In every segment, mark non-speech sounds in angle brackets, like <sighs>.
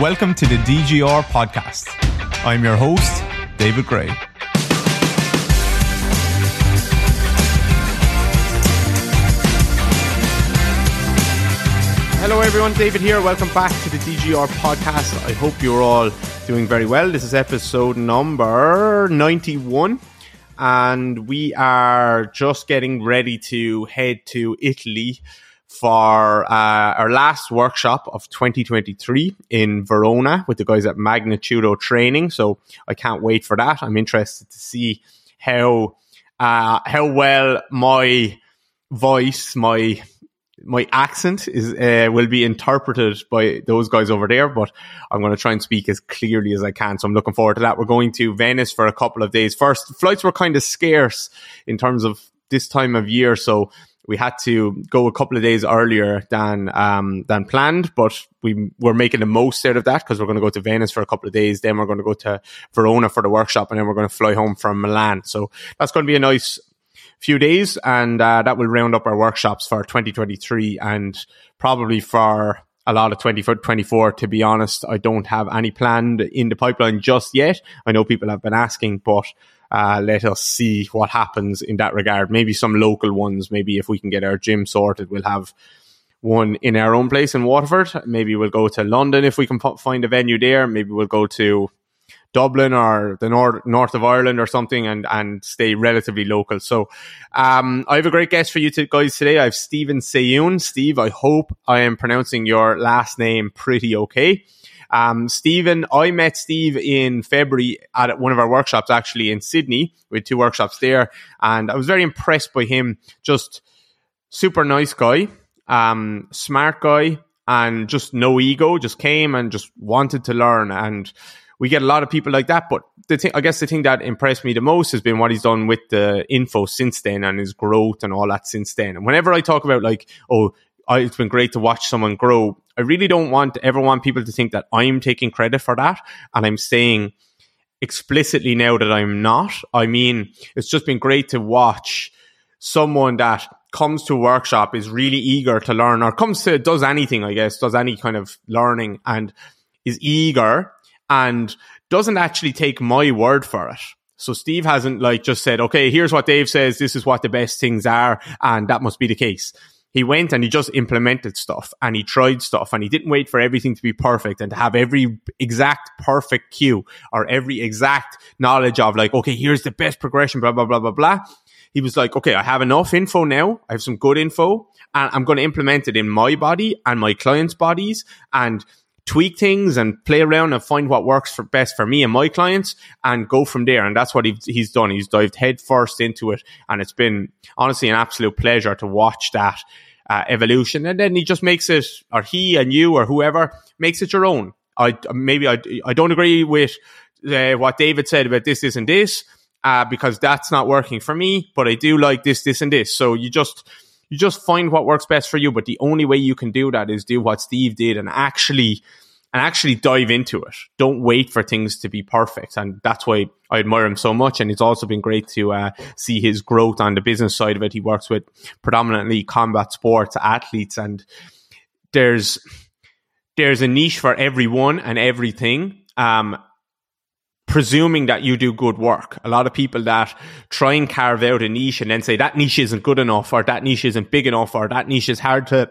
welcome to the DGR podcast. I'm your host, David Grey. Hello, everyone. David here. Welcome back to the DGR podcast. I hope you're all doing very well. This is episode number 91, and we are just getting ready to head to Italy for uh, our last workshop of 2023 in Verona with the guys at Magnitudo Training. So I can't wait for that. I'm interested to see how uh, how well my voice, my my accent is uh, will be interpreted by those guys over there, but I'm going to try and speak as clearly as I can. So I'm looking forward to that. We're going to Venice for a couple of days. First, flights were kind of scarce in terms of this time of year, so we had to go a couple of days earlier than um, than planned, but we were making the most out of that because we're going to go to Venice for a couple of days. Then we're going to go to Verona for the workshop, and then we're going to fly home from Milan. So that's going to be a nice few days, and uh, that will round up our workshops for 2023 and probably for a lot of 2024. To be honest, I don't have any planned in the pipeline just yet. I know people have been asking, but uh, let us see what happens in that regard. Maybe some local ones. Maybe if we can get our gym sorted, we'll have one in our own place in Waterford. Maybe we'll go to London if we can find a venue there. Maybe we'll go to Dublin or the north north of Ireland or something and and stay relatively local. So um, I have a great guest for you to, guys today. I have Steven Sahyoun. Steve, I hope I am pronouncing your last name pretty okay. Um, Steven, I met Steve in February at one of our workshops, actually in Sydney. We had two workshops there, and I was very impressed by him. Just super nice guy, um, smart guy, and just no ego. Just came and just wanted to learn and we get a lot of people like that. But the thing, I guess the thing that impressed me the most has been what he's done with the info since then and his growth and all that since then. And whenever I talk about like, oh, it's been great to watch someone grow. I really don't want ever want people to think that I'm taking credit for that. And I'm saying explicitly now that I'm not. I mean, it's just been great to watch someone that comes to workshop is really eager to learn or comes to does anything, I guess, does any kind of learning and is eager and doesn't actually take my word for it. So Steve hasn't like just said, okay, here's what Dave says. This is what the best things are. And that must be the case. He went and he just implemented stuff and he tried stuff and he didn't wait for everything to be perfect and to have every exact perfect cue or every exact knowledge of like, okay, here's the best progression, blah, blah, blah, blah, blah. He was like, okay, I have enough info now. I have some good info and I'm going to implement it in my body and my clients' bodies. And tweak things and play around and find what works for best for me and my clients and go from there. And that's what he, he's done. He's dived headfirst into it. And it's been honestly an absolute pleasure to watch that uh, evolution. And then he just makes it, or he and you or whoever makes it your own. I maybe I, I don't agree with uh, what David said about this, this, and this, uh, because that's not working for me. But I do like this, this, and this. So you just you just find what works best for you. But the only way you can do that is do what Steve did and actually and actually dive into it. Don't wait for things to be perfect. And that's why I admire him so much. And it's also been great to uh, see his growth on the business side of it. He works with predominantly combat sports athletes and there's, there's a niche for everyone and everything. Um, presuming that you do good work. A lot of people that try and carve out a niche and then say that niche isn't good enough or that niche isn't big enough or that niche is hard to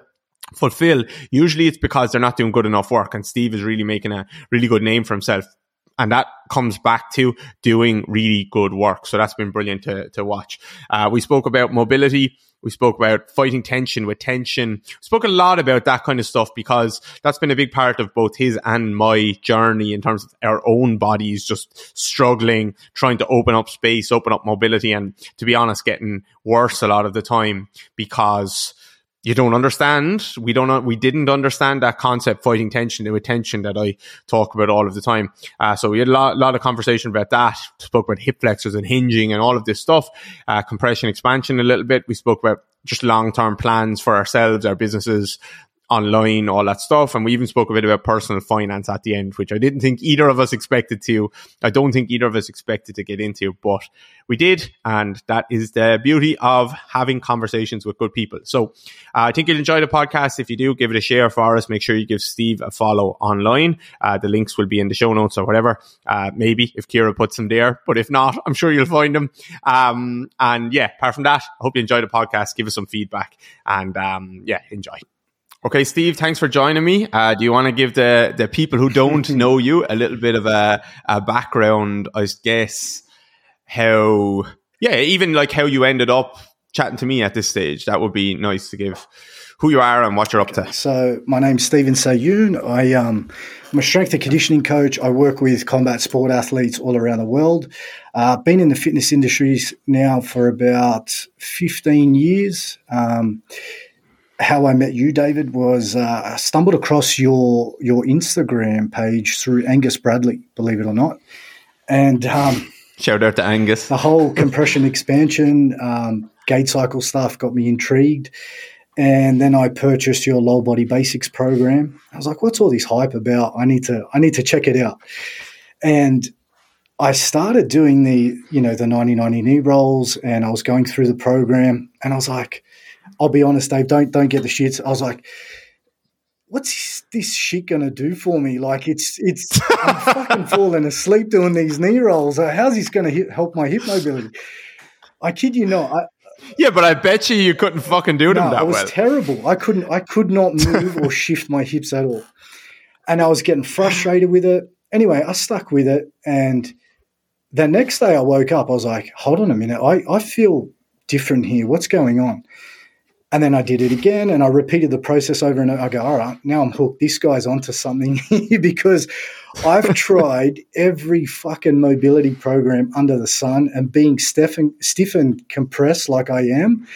fulfill. Usually it's because they're not doing good enough work and Steve is really making a really good name for himself. And that comes back to doing really good work. So that's been brilliant to, to watch. Uh, we spoke about mobility we spoke about fighting tension with tension. We spoke a lot about that kind of stuff because that's been a big part of both his and my journey in terms of our own bodies just struggling, trying to open up space, open up mobility, and to be honest, getting worse a lot of the time because you don't understand. We don't. We didn't understand that concept, fighting tension with tension, that I talk about all of the time. Uh, so we had a lot, lot, of conversation about that. Spoke about hip flexors and hinging and all of this stuff. Uh, compression, expansion, a little bit. We spoke about just long term plans for ourselves, our businesses, online, all that stuff. And we even spoke a bit about personal finance at the end, which I didn't think either of us expected to. I don't think either of us expected to get into, but we did. And that is the beauty of having conversations with good people. So uh, I think you'll enjoy the podcast. If you do, give it a share for us. Make sure you give Steve a follow online. Uh, the links will be in the show notes or whatever. Uh, maybe if Kira puts them there, but if not, I'm sure you'll find them. Um, and yeah, apart from that, I hope you enjoy the podcast. Give us some feedback and um, yeah, enjoy. Okay, Steve, thanks for joining me. Uh, do you want to give the, the people who don't <laughs> know you a little bit of a, a background, I guess, how, yeah, even like how you ended up chatting to me at this stage? That would be nice to give who you are and what you're up to. So, my name's Steven Sahyoun. I, um, I'm a strength and conditioning coach. I work with combat sport athletes all around the world. Uh, been in the fitness industries now for about 15 years. Um, how I met you, David, was uh, I stumbled across your your Instagram page through Angus Bradley, believe it or not, and um, shout out to Angus. The whole compression expansion um, gait cycle stuff got me intrigued, and then I purchased your low body basics program. I was like, "What's all this hype about? I need to I need to check it out," and I started doing the you know the ninety ninety knee rolls, and I was going through the program, and I was like I'll be honest, Dave. Don't don't get the shits. I was like, what's this shit gonna do for me? Like it's it's I'm <laughs> fucking falling asleep doing these knee rolls. How's this gonna hit, help my hip mobility? I kid you not. I, yeah, but I bet you you couldn't fucking do them no, that it was well. terrible. I couldn't. I could not move or <laughs> shift my hips at all, and I was getting frustrated with it. Anyway, I stuck with it, and the next day I woke up. I was like, "Hold on a minute. I I feel different here. What's going on?" And then I did it again and I repeated the process over and over. I go, all right, now I'm hooked. This guy's onto something <laughs> because I've <laughs> tried every fucking mobility program under the sun and being stiff and, stiff and compressed like I am,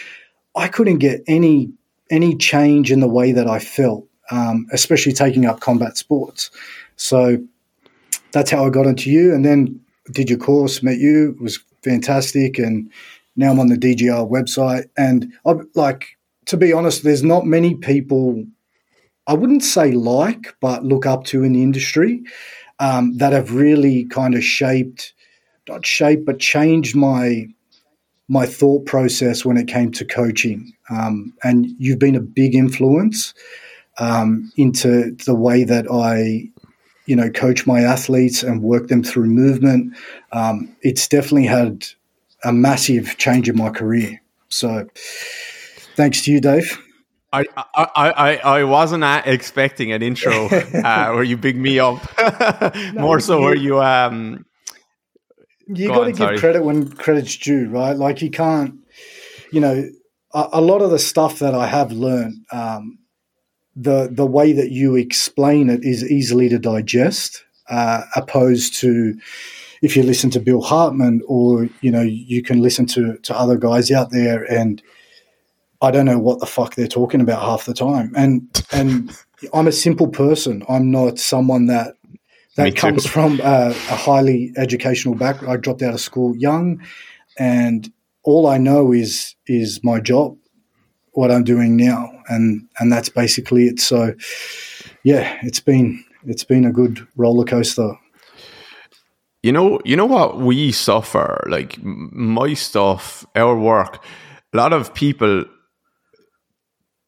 I couldn't get any any change in the way that I felt, um, especially taking up combat sports. So that's how I got into you. And then did your course, met you, it was fantastic. And now I'm on the DGR website. And I like to be honest, there's not many people I wouldn't say like, but look up to in the industry um, that have really kind of shaped, not shaped, but changed my my thought process when it came to coaching. Um, and you've been a big influence um, into the way that I, you know, coach my athletes and work them through movement. Um, it's definitely had a massive change in my career. So Thanks to you, Dave. I, I, I, I wasn't expecting an intro <laughs> uh, where you big me up. <laughs> More so where you um you got to give sorry. credit when credit's due, right? Like you can't, you know, a, a lot of the stuff that I have learned, um, the the way that you explain it is easily to digest, uh, opposed to if you listen to Bill Hartman or you know you can listen to to other guys out there and I don't know what the fuck they're talking about half the time. And and <laughs> I'm a simple person. I'm not someone that that comes from a, a, highly educational background. I dropped out of school young, and all I know is is my job, what I'm doing now, and and that's basically it. So, yeah, it's been it's been a good roller coaster. You know, you know what we suffer. Like my stuff, our work. A lot of people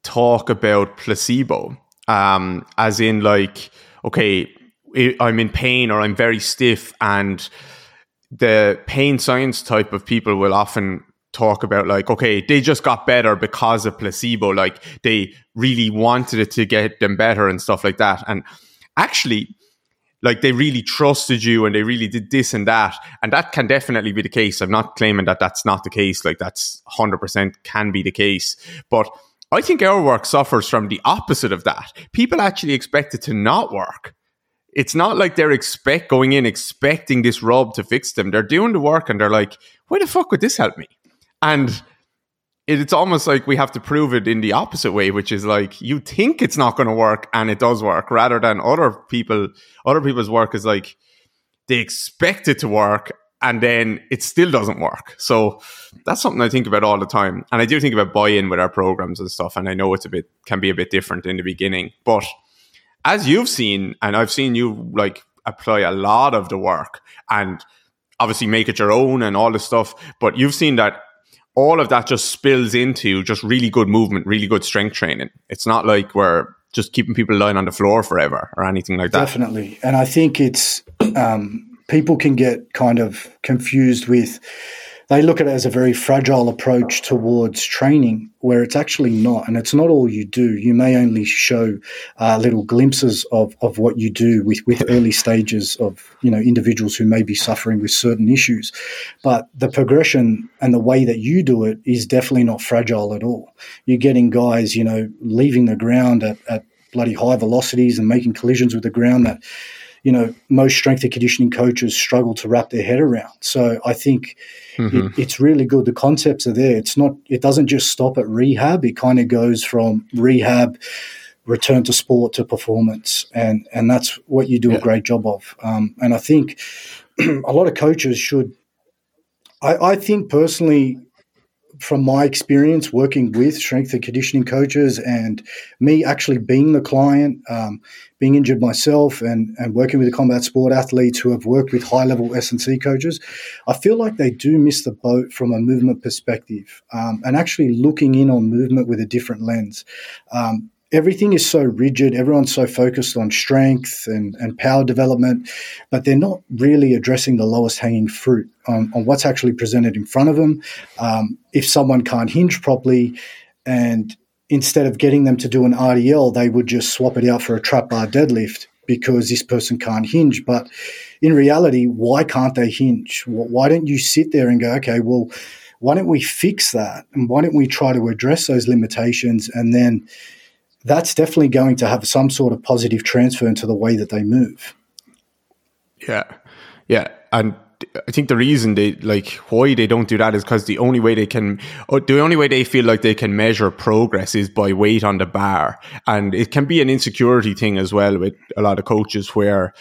talk about placebo, um, as in like, okay, I'm in pain or I'm very stiff, and the pain science type of people will often talk about like, okay, they just got better because of placebo, like they really wanted it to get them better and stuff like that, and actually like they really trusted you and they really did this and that and that can definitely be the case. I'm not claiming that that's not the case like that's 100% can be the case. But I think our work suffers from the opposite of that. People actually expect it to not work. It's not like they're expect going in expecting this rub to fix them. They're doing the work and they're like, why the fuck would this help me? And it's almost like we have to prove it in the opposite way, which is like you think it's not going to work and it does work, rather than other people. Other people's work is like they expect it to work and then it still doesn't work. So that's something I think about all the time. And I do think about buy-in with our programs and stuff. And I know it's a bit can be a bit different in the beginning, but as you've seen, and I've seen you like apply a lot of the work and obviously make it your own and all this stuff. But you've seen that all of that just spills into just really good movement, really good strength training. It's not like we're just keeping people lying on the floor forever or anything like that. Definitely. And I think it's um, people can get kind of confused with they look at it as a very fragile approach towards training, where it's actually not. And it's not all you do. You may only show uh, little glimpses of, of what you do with, with early stages of you know individuals who may be suffering with certain issues. But the progression and the way that you do it is definitely not fragile at all. You're getting guys, you know, leaving the ground at, at bloody high velocities and making collisions with the ground that you know most strength and conditioning coaches struggle to wrap their head around. So I think mm-hmm. it, it's really good. The concepts are there. It's not. It doesn't just stop at rehab. It kind of goes from rehab, return to sport to performance, and and that's what you do yeah. a great job of. Um, and I think <clears throat> a lot of coaches should. I, I think personally, from my experience working with strength and conditioning coaches and me actually being the client, um, being injured myself and, and working with the combat sport athletes who have worked with high level S&C coaches, I feel like they do miss the boat from a movement perspective um, and actually looking in on movement with a different lens. Um, everything is so rigid. Everyone's so focused on strength and, and power development, but they're not really addressing the lowest hanging fruit on, on what's actually presented in front of them. Um, if someone can't hinge properly and instead of getting them to do an RDL, they would just swap it out for a trap bar deadlift because this person can't hinge. But in reality, why can't they hinge? Why don't you sit there and go, okay, well, why don't we fix that? And why don't we try to address those limitations and then – that's definitely going to have some sort of positive transfer into the way that they move. Yeah. Yeah. And I think the reason they like why they don't do that is because the only way they can, the only way they feel like they can measure progress is by weight on the bar, and it can be an insecurity thing as well with a lot of coaches where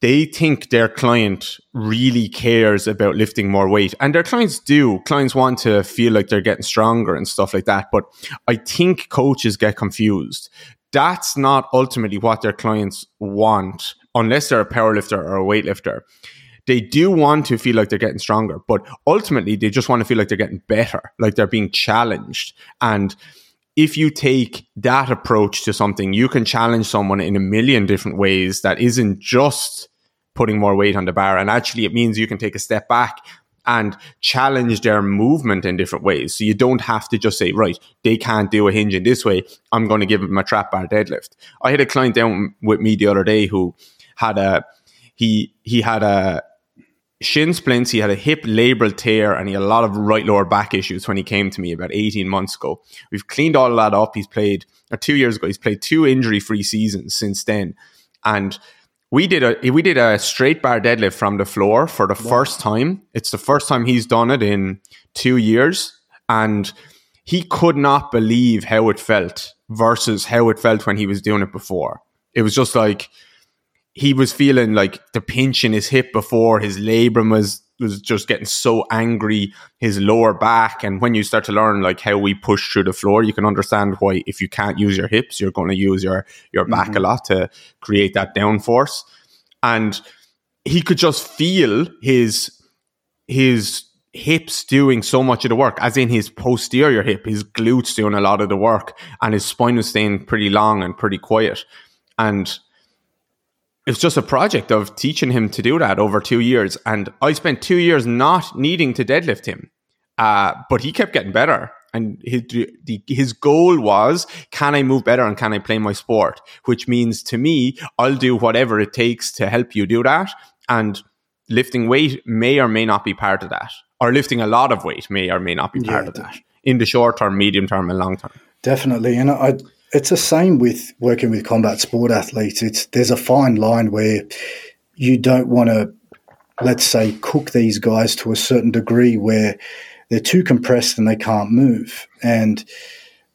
they think their client really cares about lifting more weight. And their clients do. Clients want to feel like they're getting stronger and stuff like that. But I think coaches get confused. That's not ultimately what their clients want, unless they're a powerlifter or a weightlifter. They do want to feel like they're getting stronger, but ultimately they just want to feel like they're getting better, like they're being challenged. And if you take that approach to something, you can challenge someone in a million different ways that isn't just putting more weight on the bar. And actually, it means you can take a step back and challenge their movement in different ways. So you don't have to just say, right, they can't do a hinge in this way. I'm going to give them a trap bar deadlift. I had a client down with me the other day who had a, he, he had a, shin splints, he had a hip labral tear, and he had a lot of right lower back issues when he came to me about 18 months ago. We've cleaned all that up. He's played, or two years ago, he's played two injury free seasons since then. And we did a we did a straight bar deadlift from the floor for the first time. It's the first time he's done it in two years, and he could not believe how it felt versus how it felt when he was doing it before. It was just like he was feeling like the pinch in his hip before his labrum was was just getting so angry his lower back. And when you start to learn like how we push through the floor you can understand why if you can't use your hips you're going to use your your back mm-hmm. a lot to create that downforce and he could just feel his his hips doing so much of the work as in his posterior hip. His glutes doing a lot of the work and his spine was staying pretty long and pretty quiet. And it's just a project of teaching him to do that over two years. And I spent two years not needing to deadlift him, uh, but he kept getting better. And his, the, his goal was, can I move better and can I play my sport? Which means to me, I'll do whatever it takes to help you do that. And lifting weight may or may not be part of that, or lifting a lot of weight may or may not be part yeah, of that in the short term, medium term, and long term. Definitely. And I, it's the same with working with combat sport athletes. It's there's a fine line where you don't want to, let's say, cook these guys to a certain degree where they're too compressed and they can't move. And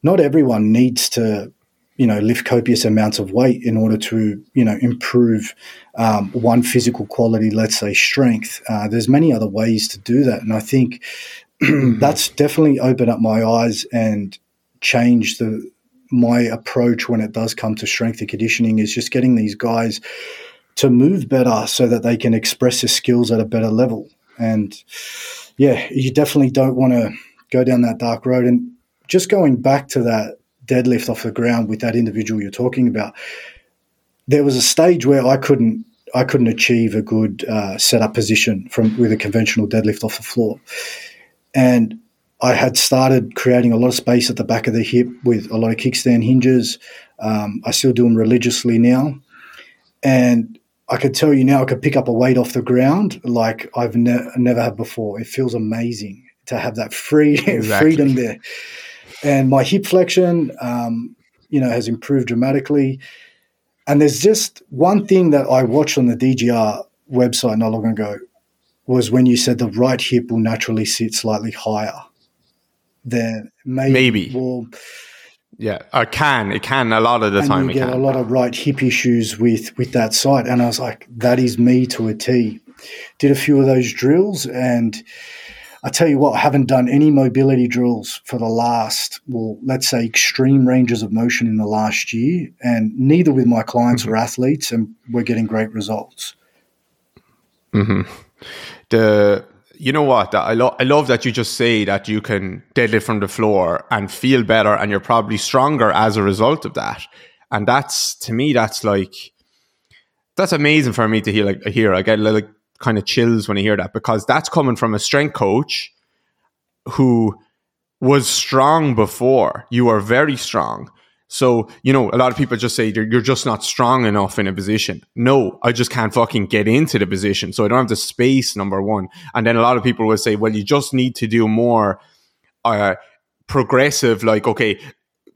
not everyone needs to, you know, lift copious amounts of weight in order to, you know, improve um, one physical quality, let's say strength. Uh, there's many other ways to do that. And I think <clears throat> that's definitely opened up my eyes and changed the, my approach when it does come to strength and conditioning is just getting these guys to move better so that they can express their skills at a better level. And yeah, you definitely don't want to go down that dark road. And just going back to that deadlift off the ground with that individual you're talking about, there was a stage where I couldn't I couldn't achieve a good uh, setup position from with a conventional deadlift off the floor, and I had started creating a lot of space at the back of the hip with a lot of kickstand hinges. Um, I still do them religiously now, and I could tell you now I could pick up a weight off the ground like I've ne- never had before. It feels amazing to have that free <laughs> exactly. freedom there and my hip flexion, um, you know, has improved dramatically. And there's just one thing that I watched on the DGR website not long ago was when you said the right hip will naturally sit slightly higher than maybe. Maybe. Well, yeah, or can it can a lot of the and time. You get a lot of right hip issues with with that side, and I was like, that is me to a T. Did a few of those drills, and I tell you what, I haven't done any mobility drills for the last, well, let's say extreme ranges of motion in the last year, and neither with my clients mm-hmm. or athletes, and we're getting great results. Mm-hmm. The you know what I love I love that you just say that you can deadlift from the floor and feel better, and you're probably stronger as a result of that. And that's to me, that's like that's amazing for me to hear. Like hear, I get like kind of chills when I hear that because that's coming from a strength coach who was strong before. You are very strong. So, you know, a lot of people just say you're just not strong enough in a position. No, I just can't fucking get into the position. So I don't have the space, number one. And then a lot of people will say, well, you just need to do more uh, progressive, like, okay,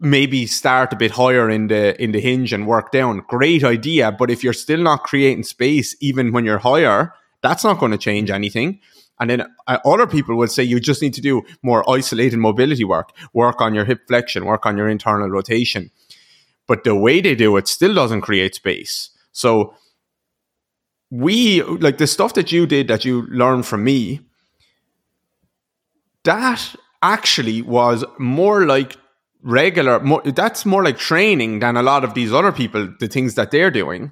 maybe start a bit higher in the in the hinge and work down. Great idea. But if you're still not creating space, even when you're higher, that's not going to change anything. And then uh, other people would say you just need to do more isolated mobility work, work on your hip flexion, work on your internal rotation. But the way they do it still doesn't create space. So we like the stuff that you did that you learned from me, that actually was more like regular more, that's more like training than a lot of these other people the things that they're doing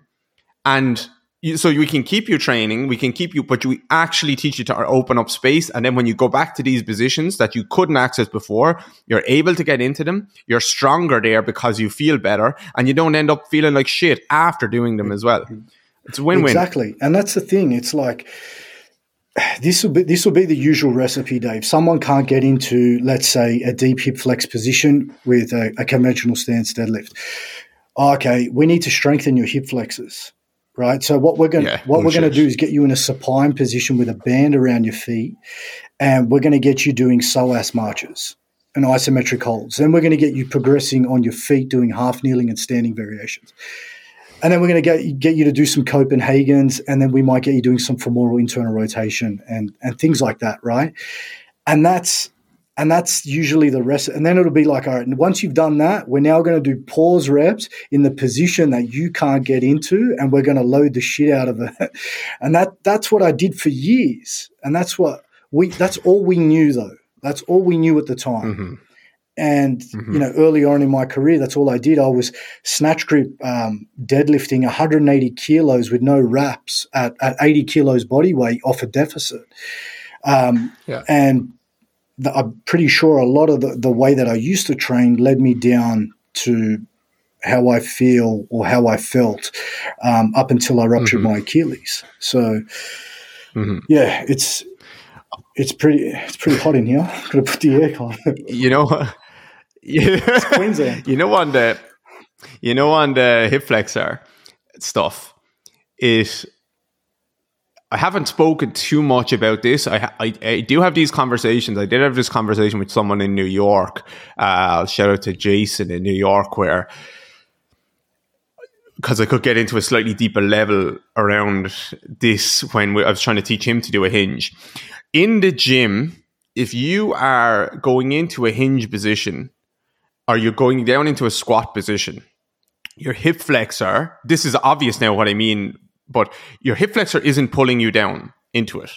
and so we can keep you training, we can keep you, but we actually teach you to open up space. And then when you go back to these positions that you couldn't access before, you're able to get into them. You're stronger there because you feel better and you don't end up feeling like shit after doing them as well. It's a win-win. Exactly. And that's the thing. It's like, this will be this will be the usual recipe, Dave. Someone can't get into, let's say, a deep hip flex position with a, a conventional stance deadlift. Okay, we need to strengthen your hip flexors right? So what we're going yeah, what we're going to do is get you in a supine position with a band around your feet, and we're going to get you doing psoas marches and isometric holds. Then we're going to get you progressing on your feet, doing half kneeling and standing variations. And then we're going to get get you to do some Copenhagen's, and then we might get you doing some femoral internal rotation and and things like that, right? And that's and that's usually the rest. And then it'll be like, all right, once you've done that, we're now going to do pause reps in the position that you can't get into, and we're going to load the shit out of it. <laughs> And that that's what I did for years, and that's what we that's all we knew though. That's all we knew at the time. Mm-hmm. And mm-hmm. you know, early on in my career, that's all I did. I was snatch grip um, deadlifting 180 kilos with no wraps at, at 80 kilos body weight off a deficit. Um, yeah. And I'm pretty sure a lot of the, the way that I used to train led me down to how I feel or how I felt um, up until I ruptured mm-hmm. my Achilles. So, mm-hmm. yeah, it's it's pretty it's pretty hot in here. <laughs> I'm gonna put the aircon. you know, <laughs> yeah, Queensland. <laughs> You know on the you know on the hip flexor stuff, it I haven't spoken too much about this. I, I, I, do have these conversations. I did have this conversation with someone in New York. Uh, shout out to Jason in New York, where because I could get into a slightly deeper level around this when we, I was trying to teach him to do a hinge. In the gym, if you are going into a hinge position or you're going down into a squat position, your hip flexor, this is obvious now what I mean, but your hip flexor isn't pulling you down into it.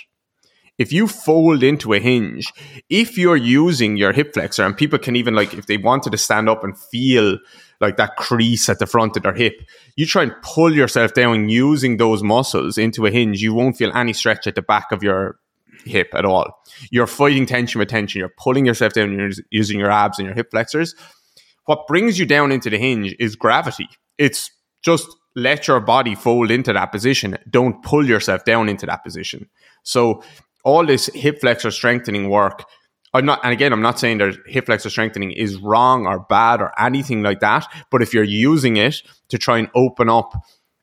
If you fold into a hinge, if you're using your hip flexor, and people can even like, if they wanted to stand up and feel like that crease at the front of their hip, you try and pull yourself down using those muscles into a hinge, you won't feel any stretch at the back of your hip at all. You're fighting tension with tension. You're pulling yourself down. You're using your abs and your hip flexors. What brings you down into the hinge is gravity. It's just let your body fold into that position. Don't pull yourself down into that position. So all this hip flexor strengthening work, I'm not, and again, I'm not saying that hip flexor strengthening is wrong or bad or anything like that. But if you're using it to try and open up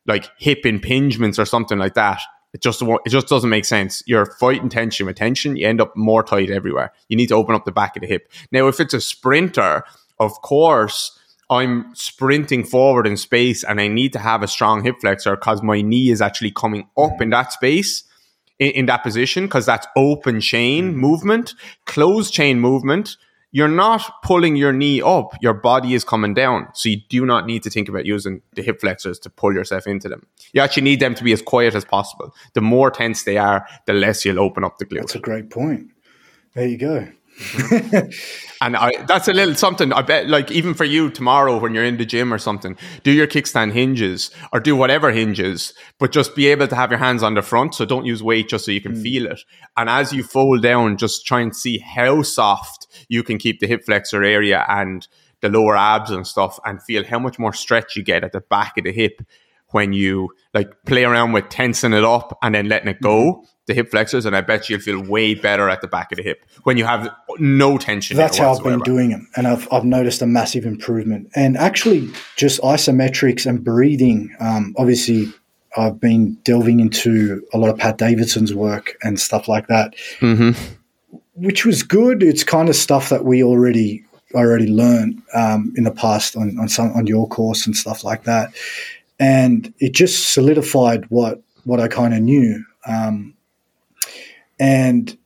like hip impingements or something like that, it just it just doesn't make sense. You're fighting tension with tension. You end up more tight everywhere. You need to open up the back of the hip. Now, if it's a sprinter, of course, I'm sprinting forward in space and I need to have a strong hip flexor because my knee is actually coming up in that space, in, in that position, because that's open chain mm. movement, closed chain movement. You're not pulling your knee up, your body is coming down. So you do not need to think about using the hip flexors to pull yourself into them. You actually need them to be as quiet as possible. The more tense they are, the less you'll open up the glute. That's a great point. There you go. <laughs> and I, that's a little something I bet, like even for you tomorrow when you're in the gym or something, do your kickstand hinges or do whatever hinges, but just be able to have your hands on the front. So don't use weight just so you can mm. feel it. And as you fold down, just try and see how soft you can keep the hip flexor area and the lower abs and stuff and feel how much more stretch you get at the back of the hip when you like play around with tensing it up and then letting it go, mm-hmm. the hip flexors, and I bet you'll feel way better at the back of the hip when you have no tension. That's how I've been doing it, and I've I've noticed a massive improvement. And actually, just isometrics and breathing. Um, obviously, I've been delving into a lot of Pat Davidson's work and stuff like that, mm-hmm. which was good. It's kind of stuff that we already already learned um, in the past on on some on your course and stuff like that and it just solidified what what I kind of knew. Um, and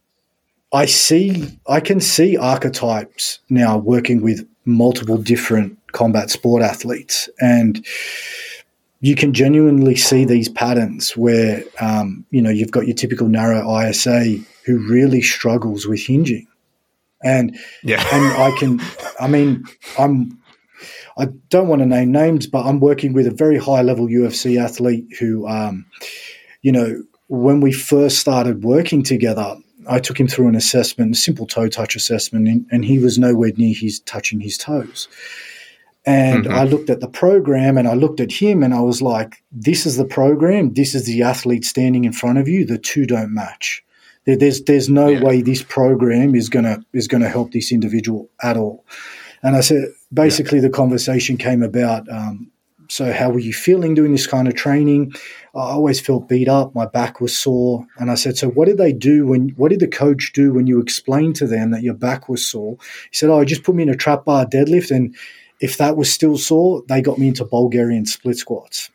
I see, I can see archetypes now working with multiple different combat sport athletes, and you can genuinely see these patterns where um, you know you've got your typical narrow ISA who really struggles with hinging, and yeah, and I can, I mean, I'm I don't want to name names, but I'm working with a very high level UFC athlete who, um, you know, when we first started working together, I took him through an assessment, a simple toe touch assessment, and, and he was nowhere near his touching his toes. And mm-hmm. I looked at the program and I looked at him and I was like, this is the program, this is the athlete standing in front of you. The two don't match. there's there's no yeah. way this program is gonna is gonna help this individual at all. And I said, basically, yeah. the conversation came about. Um, so, how were you feeling doing this kind of training? I always felt beat up. My back was sore. And I said, So, what did they do when, what did the coach do when you explained to them that your back was sore? He said, Oh, he just put me in a trap bar deadlift. And if that was still sore, they got me into Bulgarian split squats.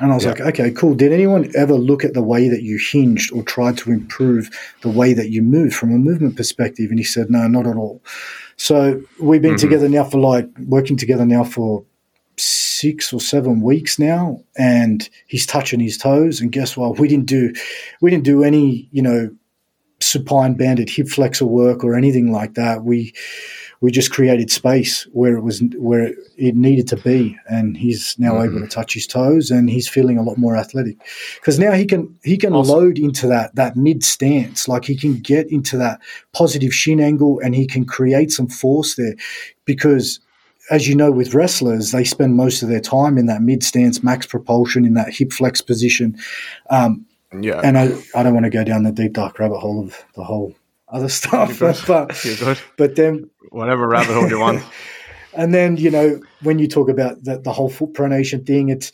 And I was yeah. like, okay, cool. Did anyone ever look at the way that you hinged or tried to improve the way that you moved from a movement perspective? And he said, no, not at all. So we've been mm-hmm. together now for like working together now for six or seven weeks now, and he's touching his toes. And guess what? We didn't do we didn't do any you know supine banded hip flexor work or anything like that. We we just created space where it was where it needed to be, and he's now mm-hmm. able to touch his toes, and he's feeling a lot more athletic because now he can he can awesome. load into that that mid stance, like he can get into that positive shin angle, and he can create some force there because. As you know, with wrestlers, they spend most of their time in that mid stance, max propulsion, in that hip flex position. Um, yeah. And I, I don't want to go down the deep dark rabbit hole of the whole other <laughs> stuff. But, but then whatever rabbit hole you want. <laughs> and then you know when you talk about the, the whole foot pronation thing, it's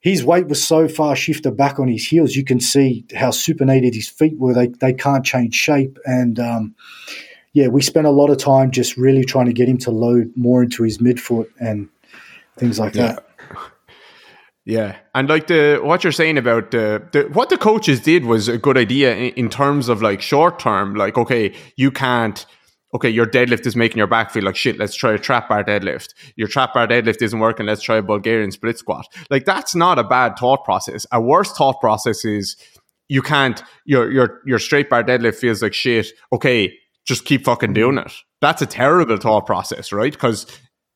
his weight was so far shifted back on his heels. You can see how supinated his feet were. They they can't change shape, and um, yeah, we spent a lot of time just really trying to get him to load more into his midfoot and things like yeah. that. Yeah, and like the what you're saying about the, the what the coaches did was a good idea in, in terms of like short term. Like, okay, you can't okay, your deadlift is making your back feel like shit. Let's try a trap bar deadlift. Your trap bar deadlift isn't working. Let's try a Bulgarian split squat. Like that's not a bad thought process. A worse thought process is you can't, your, your, your straight bar deadlift feels like shit. Okay. Just keep fucking doing mm-hmm. it. That's a terrible thought process, right? Because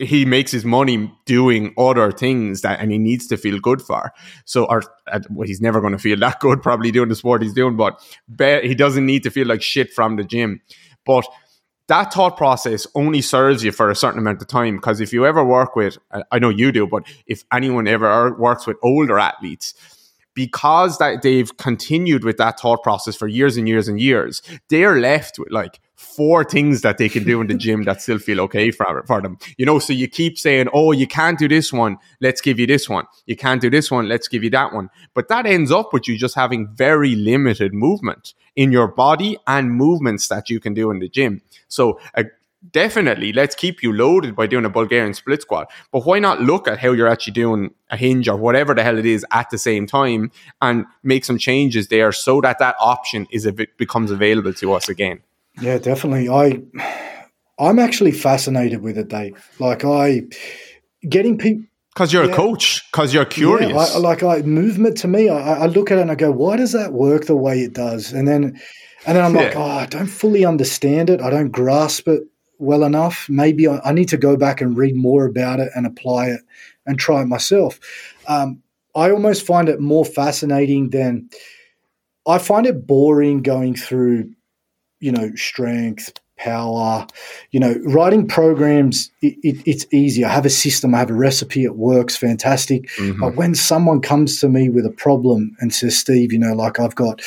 he makes his money doing other things that and he needs to feel good for. So or uh, well, he's never going to feel that good <laughs> probably doing the sport he's doing but be, he doesn't need to feel like shit from the gym. But that thought process only serves you for a certain amount of time because if you ever work with i know you do but if anyone ever works with older athletes because that they've continued with that thought process for years and years and years they're left with like four things that they can do in the <laughs> gym that still feel okay for, for them. You know, so you keep saying, oh, you can't do this one. Let's give you this one. You can't do this one. Let's give you that one. But that ends up with you just having very limited movement in your body and movements that you can do in the gym. So uh, definitely let's keep you loaded by doing a Bulgarian split squat. But why not look at how you're actually doing a hinge or whatever the hell it is at the same time and make some changes there so that that option is a bit, becomes available to us again. Yeah, definitely. I I'm actually fascinated with it, Dave. Like I getting people because you're yeah. a coach, because you're curious. Yeah, I, like I movement to me, I, I, look at it and I go, why does that work the way it does? And then and then I'm yeah. like, oh, I don't fully understand it. I don't grasp it well enough. Maybe I, I, need to go back and read more about it and apply it and try it myself. Um, I almost find it more fascinating than I find it boring going through you know, strength, power. You know, writing programs, it, it, it's easy. I have a system, I have a recipe, it works fantastic. Mm-hmm. But when someone comes to me with a problem and says, Steve, you know, like I've got,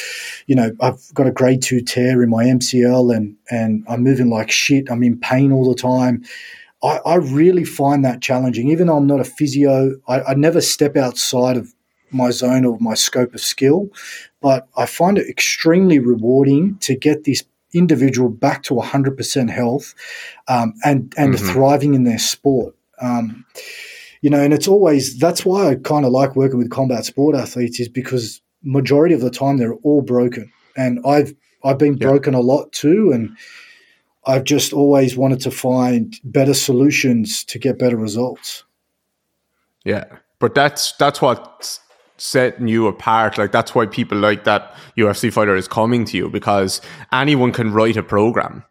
you know, I've got a grade two tear in my MCL and, and I'm moving like shit, I'm in pain all the time. I, I really find that challenging. Even though I'm not a physio, I, I never step outside of my zone or my scope of skill, but I find it extremely rewarding to get this individual back to 100% health um, and, and mm-hmm. thriving in their sport. Um, you know, and it's always that's why I kind of like working with combat sport athletes is because majority of the time they're all broken, and I've I've been yeah. broken a lot too, and I've just always wanted to find better solutions to get better results. Yeah, but that's that's what setting you apart. Like that's why people like that UFC fighter is coming to you because anyone can write a program.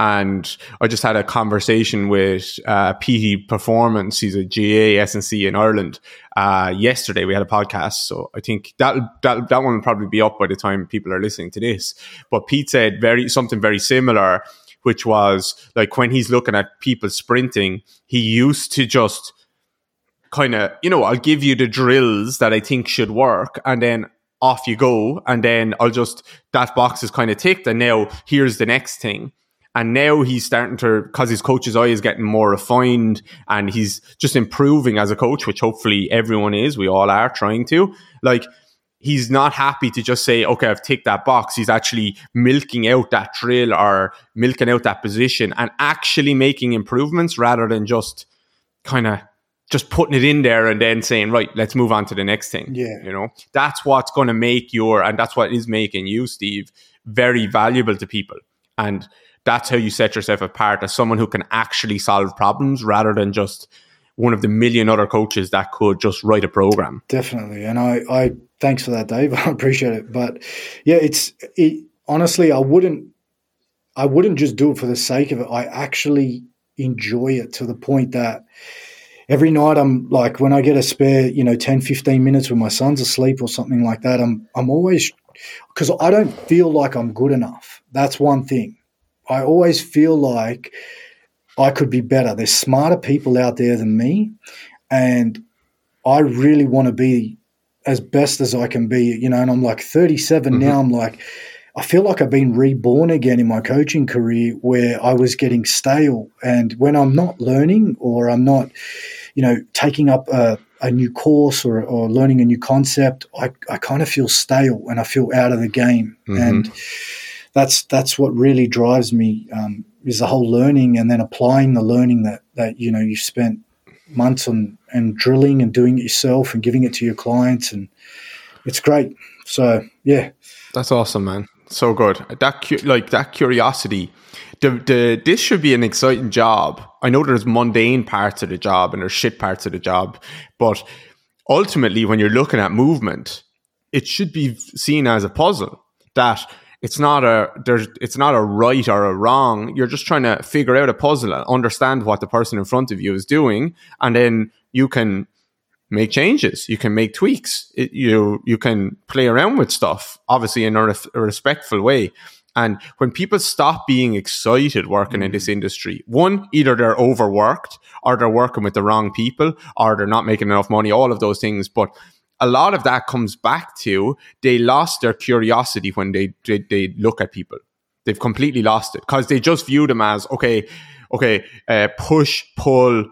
And I just had a conversation with uh, PT Performance. He's a GA S&C in Ireland. Uh, yesterday we had a podcast, so I think that that that one will probably be up by the time people are listening to this. But Pete said very something very similar, which was like when he's looking at people sprinting, he used to just kind of, you know, I'll give you the drills that I think should work and then off you go. And then I'll just, that box is kind of ticked. And now here's the next thing. And now he's starting to, because his coach's eye is getting more refined and he's just improving as a coach, which hopefully everyone is. We all are trying to. Like, he's not happy to just say, okay, I've ticked that box. He's actually milking out that drill or milking out that position and actually making improvements rather than just kind of just putting it in there and then saying, right, let's move on to the next thing. Yeah. You know, that's what's going to make your, and that's what is making you, Steve, very valuable to people. And that's how you set yourself apart as someone who can actually solve problems rather than just one of the million other coaches that could just write a program. Definitely. And I, I thanks for that, Dave. <laughs> I appreciate it. But yeah, it's, it, honestly, I wouldn't, I wouldn't just do it for the sake of it. I actually enjoy it to the point that, every night I'm like when I get a spare, you know, 10, 15 minutes when my son's asleep or something like that, I'm I'm always because I don't feel like I'm good enough. That's one thing. I always feel like I could be better. There's smarter people out there than me, and I really want to be as best as I can be. You know, and I'm like 37 mm-hmm. now. I'm like, I feel like I've been reborn again in my coaching career, where I was getting stale, and when I'm not learning or I'm not you know, taking up a, a new course or, or, learning a new concept, I, I kind of feel stale and I feel out of the game. Mm-hmm. And that's that's what really drives me um, is the whole learning and then applying the learning that that you know you've spent months on and drilling and doing it yourself and giving it to your clients and it's great. So yeah, that's awesome, man. So good. That like that curiosity. The, the this should be an exciting job. I know there's mundane parts of the job and there's shit parts of the job, but ultimately, when you're looking at movement, it should be seen as a puzzle. That it's not a there's it's not a right or a wrong. You're just trying to figure out a puzzle and understand what the person in front of you is doing, and then you can make changes. You can make tweaks. It, you you can play around with stuff, obviously in a, re- a respectful way. And when people stop being excited working mm. in this industry, one, either they're overworked or they're working with the wrong people or they're not making enough money, all of those things. But a lot of that comes back to they lost their curiosity when they, they, they look at people. They've completely lost it because they just view them as, okay, okay, uh, push, pull,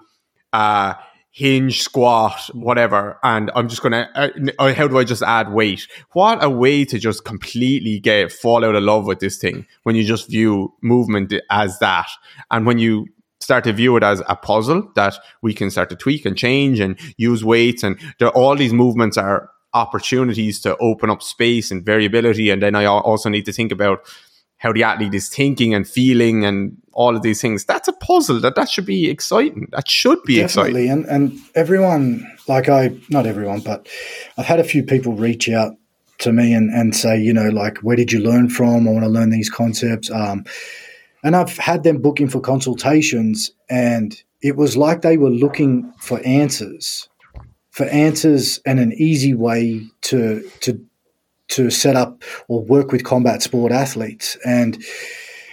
uh, hinge, squat, whatever, and I'm just gonna. Uh, uh, how do I just add weight? What a way to just completely get fall out of love with this thing when you just view movement as that, and when you start to view it as a puzzle that we can start to tweak and change and use weights, and there all these movements are opportunities to open up space and variability, and then I also need to think about how the athlete is thinking and feeling and all of these things. That's a puzzle that that should be exciting. That should be Definitely. exciting. And and everyone, like I, not everyone, but I've had a few people reach out to me and, and say, you know, like, where did you learn from? I want to learn these concepts. Um, and I've had them booking for consultations, and it was like they were looking for answers, for answers and an easy way to to to set up or work with combat sport athletes. And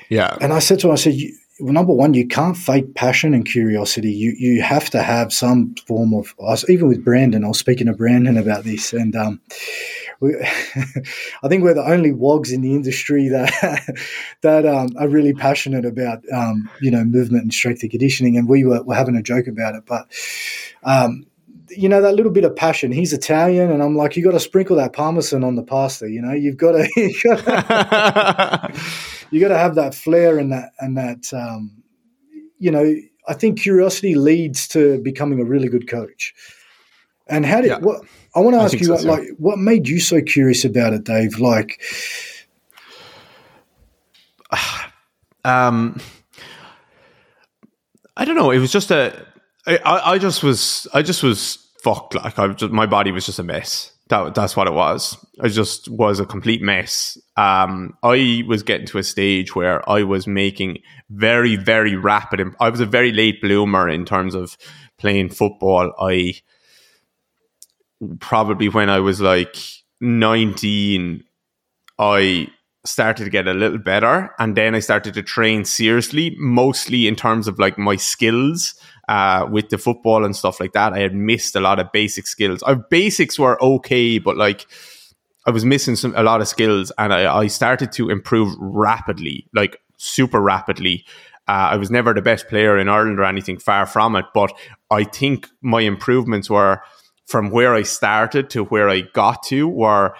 yeah, and I said to him, I said, well, number one, you can't fake passion and curiosity. You you have to have some form of. I was even with Brandon, I was speaking to Brandon about this, and um, we, <laughs> I think we're the only wogs in the industry that <laughs> that um, are really passionate about um, you know movement and strength and conditioning. And we were, were having a joke about it, but um, you know that little bit of passion. He's Italian, and I'm like, you got to sprinkle that parmesan on the pasta. You know, you've got to, <laughs> you got <laughs> to have that flair and that and that. Um, you know, I think curiosity leads to becoming a really good coach. And how did yeah, what? I want to ask you, so, like, what made you so curious about it, Dave? Like, <sighs> um, I don't know. It was just a. I, I just was. I just was fucked. Like I just, my body was just a mess. That that's what it was. I just was a complete mess. Um, I was getting to a stage where I was making very very rapid. I was a very late bloomer in terms of playing football. I probably when I was like nineteen, I started to get a little better and then I started to train seriously, mostly in terms of like my skills uh, with the football and stuff like that. I had missed a lot of basic skills. Our basics were okay, but like I was missing some a lot of skills and I, I started to improve rapidly, like super rapidly. Uh, I was never the best player in Ireland or anything, far from it. But I think my improvements were from where I started to where I got to were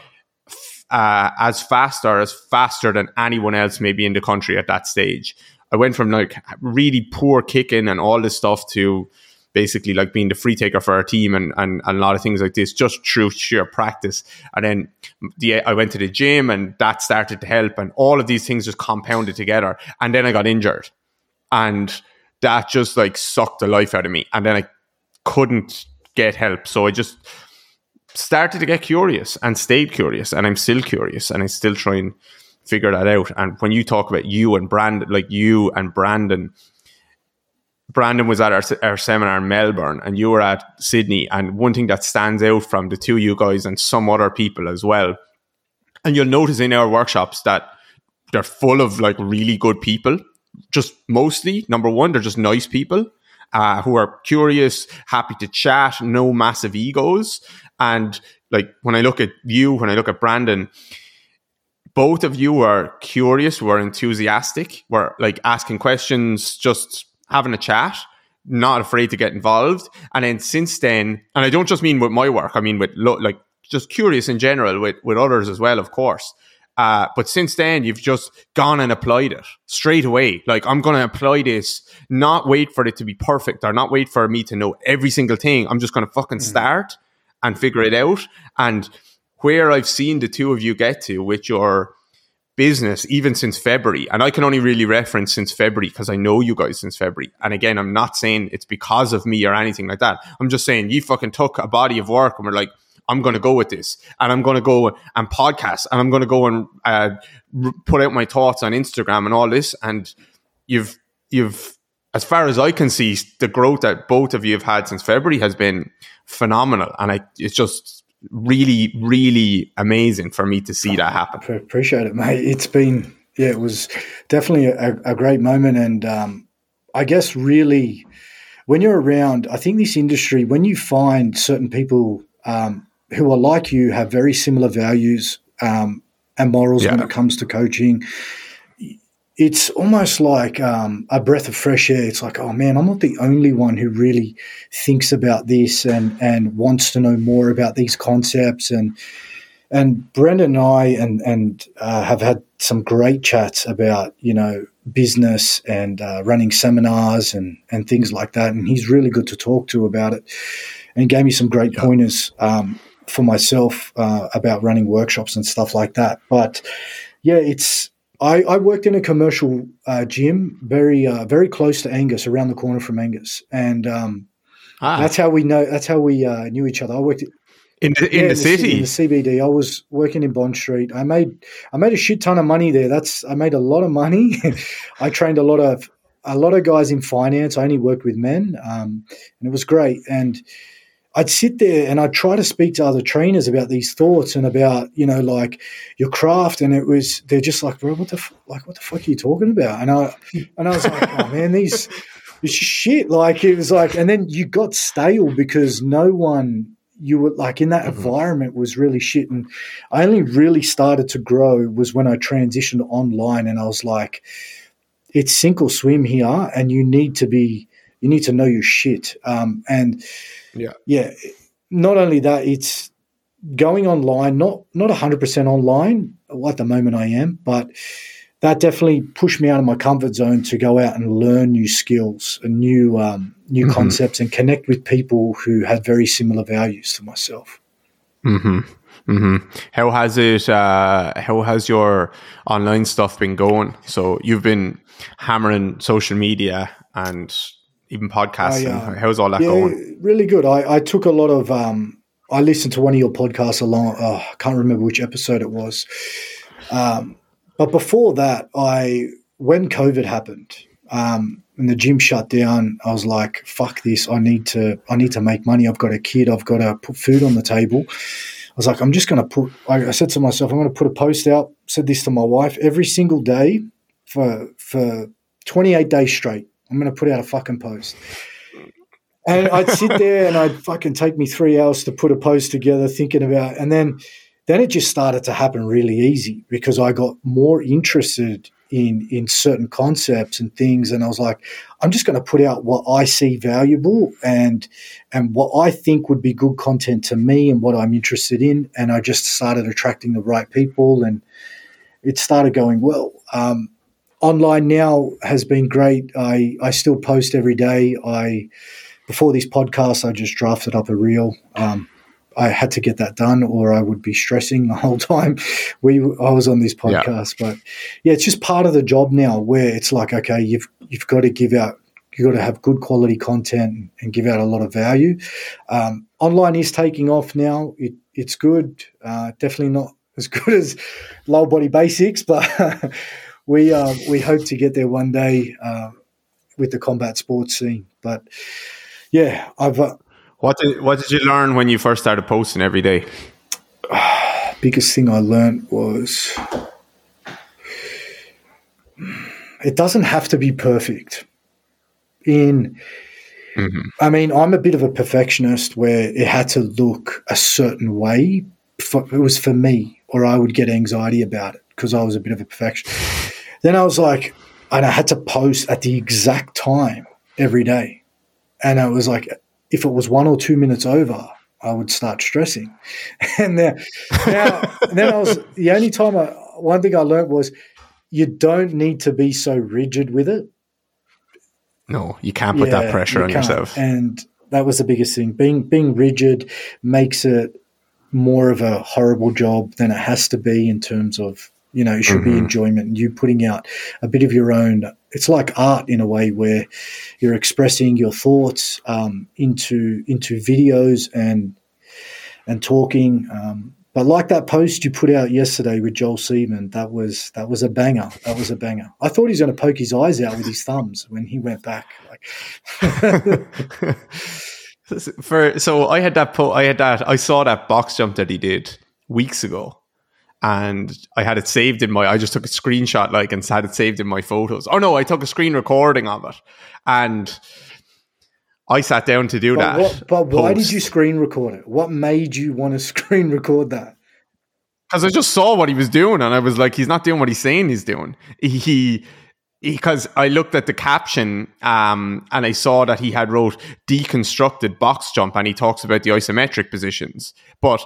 uh, as fast or as faster than anyone else maybe in the country at that stage. I went from like really poor kicking and all this stuff to basically like being the free taker for our team and, and, and, a lot of things like this just through sheer practice. And then the, I went to the gym and that started to help and all of these things just compounded together. And then I got injured and that just like sucked the life out of me. And then I couldn't get help. So I just started to get curious and stayed curious, and I'm still curious, and I still try and figure that out. And when you talk about you and Brandon, like you and Brandon, Brandon was at our, our seminar in Melbourne, and you were at Sydney. And one thing that stands out from the two you guys and some other people as well, and you'll notice in our workshops that they're full of like really good people. Just mostly, number one, they're just nice people. Uh, who are curious, happy to chat, no massive egos. And like when I look at you, when I look at Brandon, both of you were curious, were enthusiastic, were like asking questions, just having a chat, not afraid to get involved. And then since then, and I don't just mean with my work, I mean with lo- like just curious in general with, with others as well, of course. Uh, but since then, you've just gone and applied it straight away. Like, I'm going to apply this, not wait for it to be perfect or not wait for me to know every single thing. I'm just going to fucking mm-hmm. start and figure it out. And where I've seen the two of you get to with your business even since February, and I can only really reference since February because I know you guys since February. And again, I'm not saying it's because of me or anything like that. I'm just saying you fucking took a body of work and we're like, I'm going to go with this, and I'm going to go and podcast, and I'm going to go and uh, put out my thoughts on Instagram and all this. And you've you've, as far as I can see, the growth that both of you have had since February has been phenomenal, and I it's just really really amazing for me to see that happen. Appreciate it, mate. It's been yeah, it was definitely a, a great moment, and um, I guess really when you're around, I think this industry, when you find certain people um, who are like you, have very similar values um, and morals yeah. when it comes to coaching. It's almost like um, a breath of fresh air. It's like, oh man, I'm not the only one who really thinks about this and and wants to know more about these concepts. And and Brendan and I and and uh, have had some great chats about you know business and uh, running seminars and and things like that. And he's really good to talk to about it, and gave me some great yeah. pointers. Um, for myself uh, about running workshops and stuff like that. But yeah, it's I, I worked in a commercial uh, gym very uh, very close to Angus, around the corner from Angus, and um, ah. that's how we know. That's how we uh, knew each other. I worked. In the, in, yeah, the, in city, in the CBD. I was working in Bond Street. I made I made a shit ton of money there. That's I made a lot of money. <laughs> I trained a lot of a lot of guys in finance. I only worked with men, um, and it was great. And I'd sit there and I'd try to speak to other trainers about these thoughts and about you know like your craft, and it was they're just like, bro, what the f- like what the fuck are you talking about? And I and I was like, oh man, these this shit. Like it was like, and then you got stale because no one you were like in that mm-hmm. environment was really shit. And I only really started to grow was when I transitioned online, and I was like, it's sink or swim here, and you need to be you need to know your shit. Um, and yeah. Yeah. Not only that, it's going online, not not 100% online. Well, at the moment I am, but that definitely pushed me out of my comfort zone to go out and learn new skills and new um, new mm-hmm. concepts and connect with people who had very similar values to myself. Mm-hmm. Mm-hmm. How has it? Uh, how has your online stuff been going? So you've been hammering social media and even podcasts? I, uh, how's all that yeah, going? Really good. I, I took a lot of. Um, I listened to one of your podcasts along. Oh, I can't remember which episode it was. Um, but before that, I when COVID happened um, and the gym shut down, I was like, "Fuck this! I need to. I need to make money. I've got a kid. I've got to put food on the table." I was like, "I'm just going to put." I, I said to myself, "I'm going to put a post out." Said this to my wife every single day for for 28 days straight. I'm going to put out a fucking post. And I'd sit there and I'd fucking take me three hours to put a post together, thinking about, and then then it just started to happen really easy because I got more interested in in certain concepts and things, and I was like, I'm just going to put out what I see valuable and and what I think would be good content to me and what I'm interested in, and I just started attracting the right people, and it started going well. Um, online now has been great. I, I still post every day. I before this podcast, I just drafted up a reel. Um, I had to get that done, or I would be stressing the whole time. <laughs> We I was on this podcast, yeah. but yeah, it's just part of the job now. Where it's like, okay, you've you've got to give out, you've got to have good quality content and give out a lot of value. Um, online is taking off now. It, it's good. Uh, definitely not <laughs> as good as low body basics, but <laughs> we uh, we hope to get there one day uh, with the combat sports scene. But yeah, I've. Uh, what did what did you learn when you first started posting every day? <sighs> biggest thing I learned was it doesn't have to be perfect. In mm-hmm. I mean, I'm a bit of a perfectionist where it had to look a certain way. For, it was for me, or I would get anxiety about it because I was a bit of a perfectionist. Then I was like, and I had to post at the exact time every day. And I was like, if it was one or two minutes over, I would start stressing. <laughs> And then, now, then I was the only time I, one thing I learned was you don't need to be so rigid with it. No, you can't put yeah, that pressure you on can't. yourself. And that was the biggest thing. Being being rigid makes it more of a horrible job than it has to be in terms of You know, it should be enjoyment. And you putting out a bit of your own. It's like art in a way where you're expressing your thoughts um, into into videos and and talking. Um, but like that post you put out yesterday with Joel Seedman, that was that was a banger. That was a banger. I thought he was going to poke his eyes out with his thumbs when he went back. Like, <laughs> For so I had that po- I had that I saw that box jump that he did weeks ago, and I had it saved in my. I just took a screenshot like and had it saved in my photos. Oh no, I took a screen recording of it, and I sat down to do but that. what, but why did you screen record it? What made you want to <laughs> screen record that? because I just saw what he was doing, and I was like, he's not doing what he's saying he's doing. He because I looked at the caption um, and I saw that he had wrote deconstructed box jump, and he talks about the isometric positions, but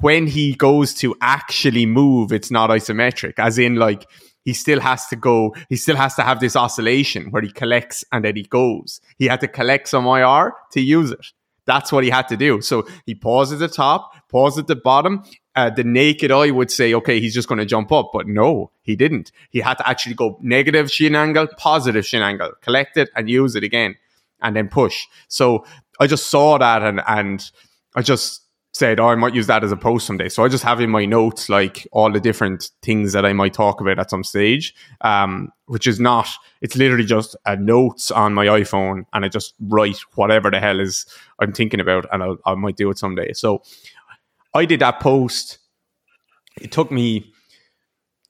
when he goes to actually move, it's not isometric, as in like he still has to go, he still has to have this oscillation where he collects and then he goes. He had to collect some IR to use it. That's what he had to do. So he paused at the top, paused at the bottom. Uh, the naked eye would say, okay, he's just going to jump up. But no, he didn't. He had to actually go negative shin angle, positive shin angle, collect it and use it again and then push. So I just saw that and, and I just said, oh, I might use that as a post someday. So I just have in my notes like all the different things that I might talk about at some stage, um, which is not, it's literally just a notes on my iPhone and I just write whatever the hell is I'm thinking about and I'll, I might do it someday. So I did that post. It took me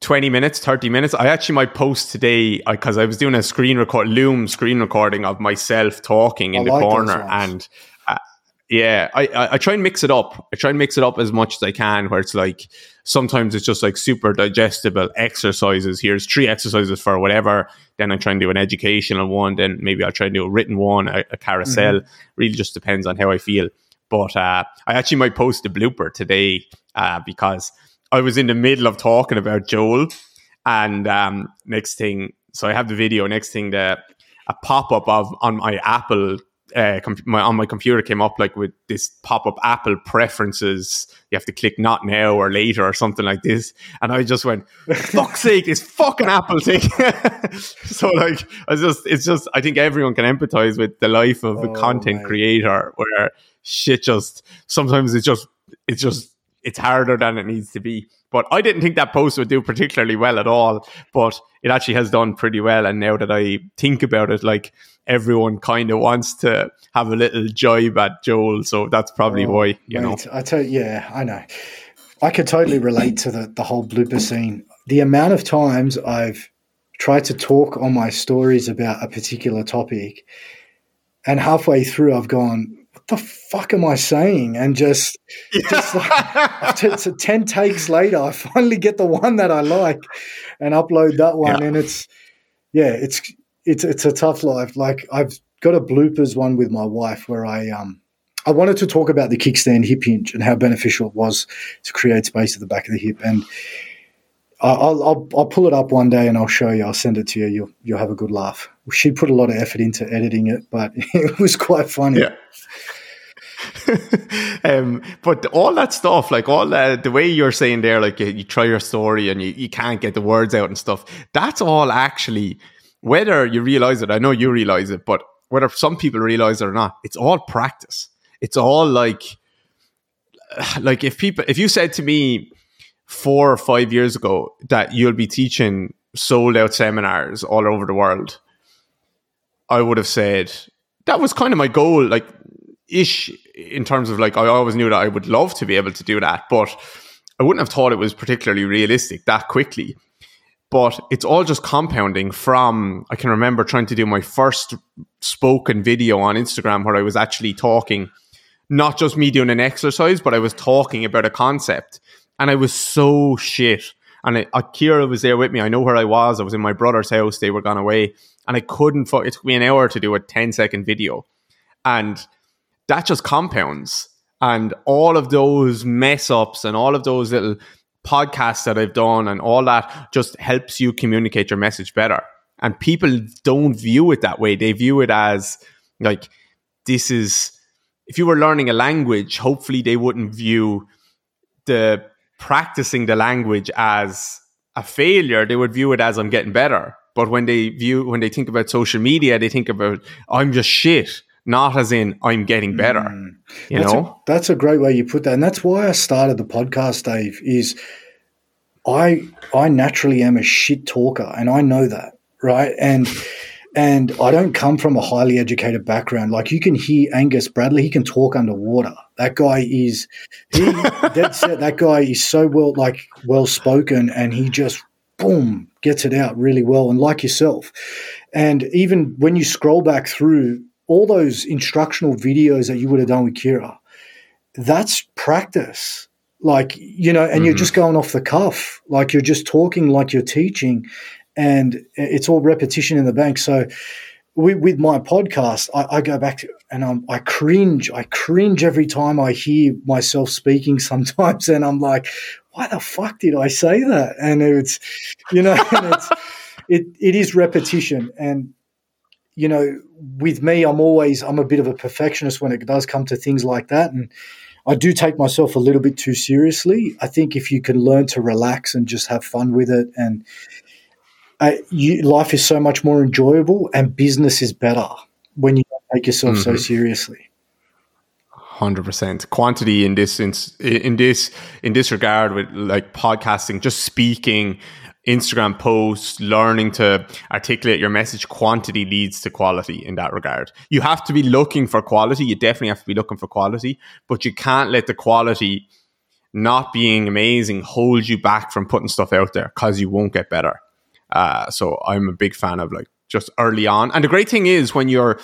20 minutes, 30 minutes. I actually might post today because I, was doing a screen record, Loom screen recording of myself talking in I the like corner. And uh, yeah, I, I, I try and mix it up. I try and mix it up as much as I can where it's like sometimes it's just like super digestible exercises. Here's three exercises for whatever. Then I try and do an educational one. Then maybe I'll try and do a written one, a, a carousel. Really just depends on how I feel. But uh, I actually might post a blooper today uh, because I was in the middle of talking about Joel, and um, next thing, so I have the video. Next thing, the a pop up of on my Apple. Uh, com- my, on my computer came up like with this pop up Apple preferences. You have to click not now or later or something like this, and I just went, <laughs> "Fuck's sake, this fucking Apple thing!" <laughs> so like, I just, it's just, I think everyone can empathize with the life of a Oh, content mate. creator where shit just sometimes it's just, it's just it's harder than it needs to be. But I didn't think that post would do particularly well at all. But it actually has done pretty well. And now that I think about it, like everyone kind of wants to have a little jibe at Joel. So that's probably Oh, why, you know. I tell yeah, I know. I could totally relate to the the whole blooper scene. The amount of times I've tried to talk on my stories about a particular topic, and halfway through I've gone, "What the fuck am I saying?" And just, <laughs> just like t- so ten takes later, I finally get the one that I like, and upload that one, Yeah. and it's yeah, it's it's it's a tough life. Like I've got a bloopers one with my wife where I um I wanted to talk about the kickstand hip hinge and how beneficial it was to create space at the back of the hip. And I'll, I'll, I'll pull it up one day and I'll show you. I'll send it to you. You'll, you'll have a good laugh. She put a lot of effort into editing it, but <laughs> it was quite funny. Yeah. <laughs> um, but all that stuff, like all that, the way you're saying there, like you, you try your story and you, you can't get the words out and stuff, that's all actually, whether you realize it, I know you realize it, but whether some people realize it or not, it's all practice. It's all like, <sighs> like if people, if you said to me four or five years ago that you'll be teaching sold out seminars all over the world, I would have said that was kind of my goal, like ish, in terms of like I always knew that I would love to be able to do that, but I wouldn't have thought it was particularly realistic that quickly. But it's all just compounding from I can remember trying to do my first spoken video on Instagram where I was actually talking, not just me doing an exercise, but I was talking about a concept. And I was so shit. And Akira uh, was there with me. I know where I was. I was in my brother's house. They were gone away. And I couldn't, it took me an hour to do a 10 second video. And that just compounds. And all of those mess ups and all of those little podcasts that I've done and all that just helps you communicate your message better. And people don't view it that way. They view it as like, this is, if you were learning a language, hopefully they wouldn't view the practicing the language as a failure, they would view it as I'm getting better. But when they view when they think about social media, they think about I'm just shit, not as in I'm getting better. Mm. You that's know, a, that's a great way you put that, and that's why I started the podcast. Dave is I I naturally am a shit talker, and I know that, right? And and I don't come from a highly educated background. Like you can hear Angus Bradley, he can talk underwater. That guy is he <laughs> dead set. That guy is so well like well spoken, and he just boom gets it out really well. And like yourself, and even when you scroll back through all those instructional videos that you would have done with Kira, that's practice. Like you know, and mm-hmm. you're just going off the cuff. Like you're just talking like you're teaching, and it's all repetition in the bank. So with, with my podcast, I, I, go back to and I'm, I cringe. I cringe every time I hear myself speaking <laughs> sometimes, and I'm like, why the fuck did I say that? And it's, you know, <laughs> and it's, it, it is repetition. And, you know, with me, I'm always, I'm a bit of a perfectionist when it does come to things like that. And I do take myself a little bit too seriously. I think if you can learn to relax and just have fun with it and, uh, you, life is so much more enjoyable and business is better when you don't take yourself mm-hmm. so seriously. Hundred percent quantity in this in, in this in this regard with like podcasting, just speaking, Instagram posts, learning to articulate your message. Quantity leads to quality in that regard. You have to be looking for quality. You definitely have to be looking for quality, but you can't let the quality not being amazing hold you back from putting stuff out there because you won't get better. Uh, so I'm a big fan of like just early on. And the great thing is when you're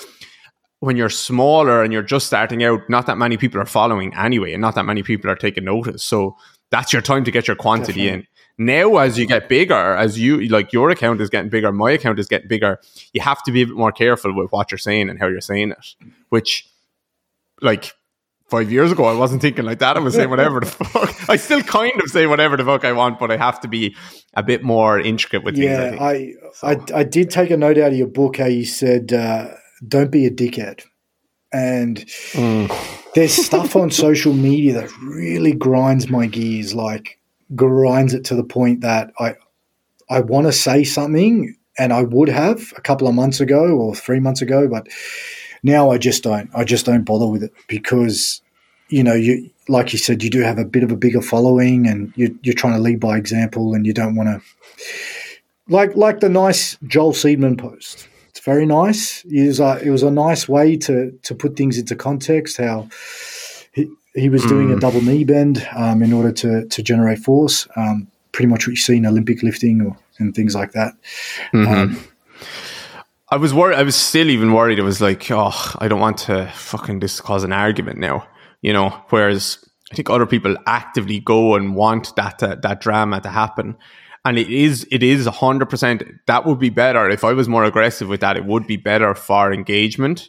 when you're smaller and you're just starting out, not that many people are following anyway, and not that many people are taking notice. So that's your time to get your quantity Definitely. in. Now, as you get bigger, as you like your account is getting bigger, my account is getting bigger, you have to be a bit more careful with what you're saying and how you're saying it. Which, like, five years ago, I wasn't thinking like that. I was saying whatever the fuck. <laughs> I still kind of say whatever the fuck I want, but I have to be a bit more intricate with things. Yeah, I I, so. I, I, did take a note out of your book how you said, uh, "Don't be a dickhead," and mm. there's stuff on <laughs> social media that really grinds my gears, like grinds it to the point that I I want to say something, and I would have a couple of months ago or three months ago, but now I just don't. I just don't bother with it because, you know, you like you said, you do have a bit of a bigger following, and you, you're trying to lead by example, and you don't want to like like the nice Joel Seedman post. It's very nice. It was a, it was a nice way to to put things into context. How he, was mm. doing a hmm. double knee bend um, in order to to generate force. Um, pretty much what you see in Olympic lifting or and things like that. Mm-hmm. Um, I was worried. I was still even worried. I was like, oh, I don't want to fucking this cause an argument now, you know. Whereas I think other people actively go and want that to, that drama to happen, and it is it is hundred percent. That would be better if I was more aggressive with that. It would be better for engagement.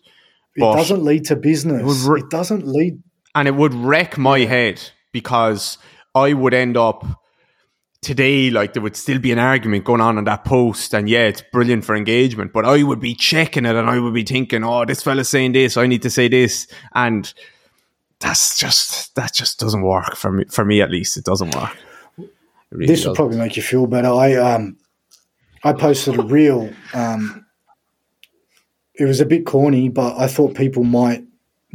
It doesn't lead to business. It, re- it doesn't lead, and it would wreck my head because I would end up today, like there would still be an argument going on on that post, and yeah, it's brilliant for engagement. But I would be checking it, and I would be thinking, "Oh, this fella's saying this. I need to say this," and that's just that just doesn't work for me. For me, at least, it doesn't work. It really this will probably make you feel better. I um, I posted a reel. Um, it was a bit corny, but I thought people might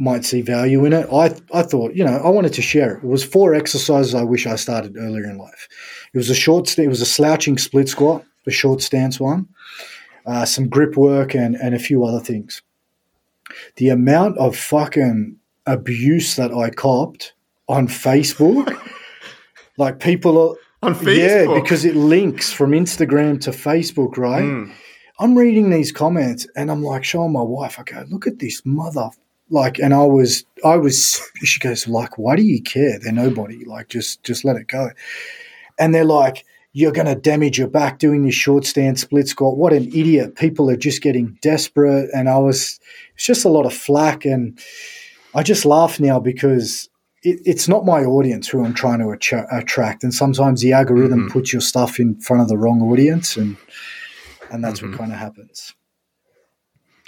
might see value in it. I I thought, you know, I wanted to share it. It was four exercises I wish I started earlier in life. It was a short. It was a slouching split squat, the short stance one, uh, some grip work, and and a few other things. The amount of fucking abuse that I copped on Facebook, <laughs> like people are on Facebook, yeah, because it links from Instagram to Facebook, right? Mm. I'm reading these comments and I'm like showing my wife. I go, look at this mother like and i was i was <laughs> she goes like why do you care they're nobody like just just let it go and they're like, you're going to damage your back doing this short stand split squat. What an idiot. People are just getting desperate. And I was, it's just a lot of flack. And I just laugh now because it, it's not my audience who I'm trying to attract. And sometimes the algorithm mm-hmm. puts your stuff in front of the wrong audience. And, and that's mm-hmm. what kind of happens.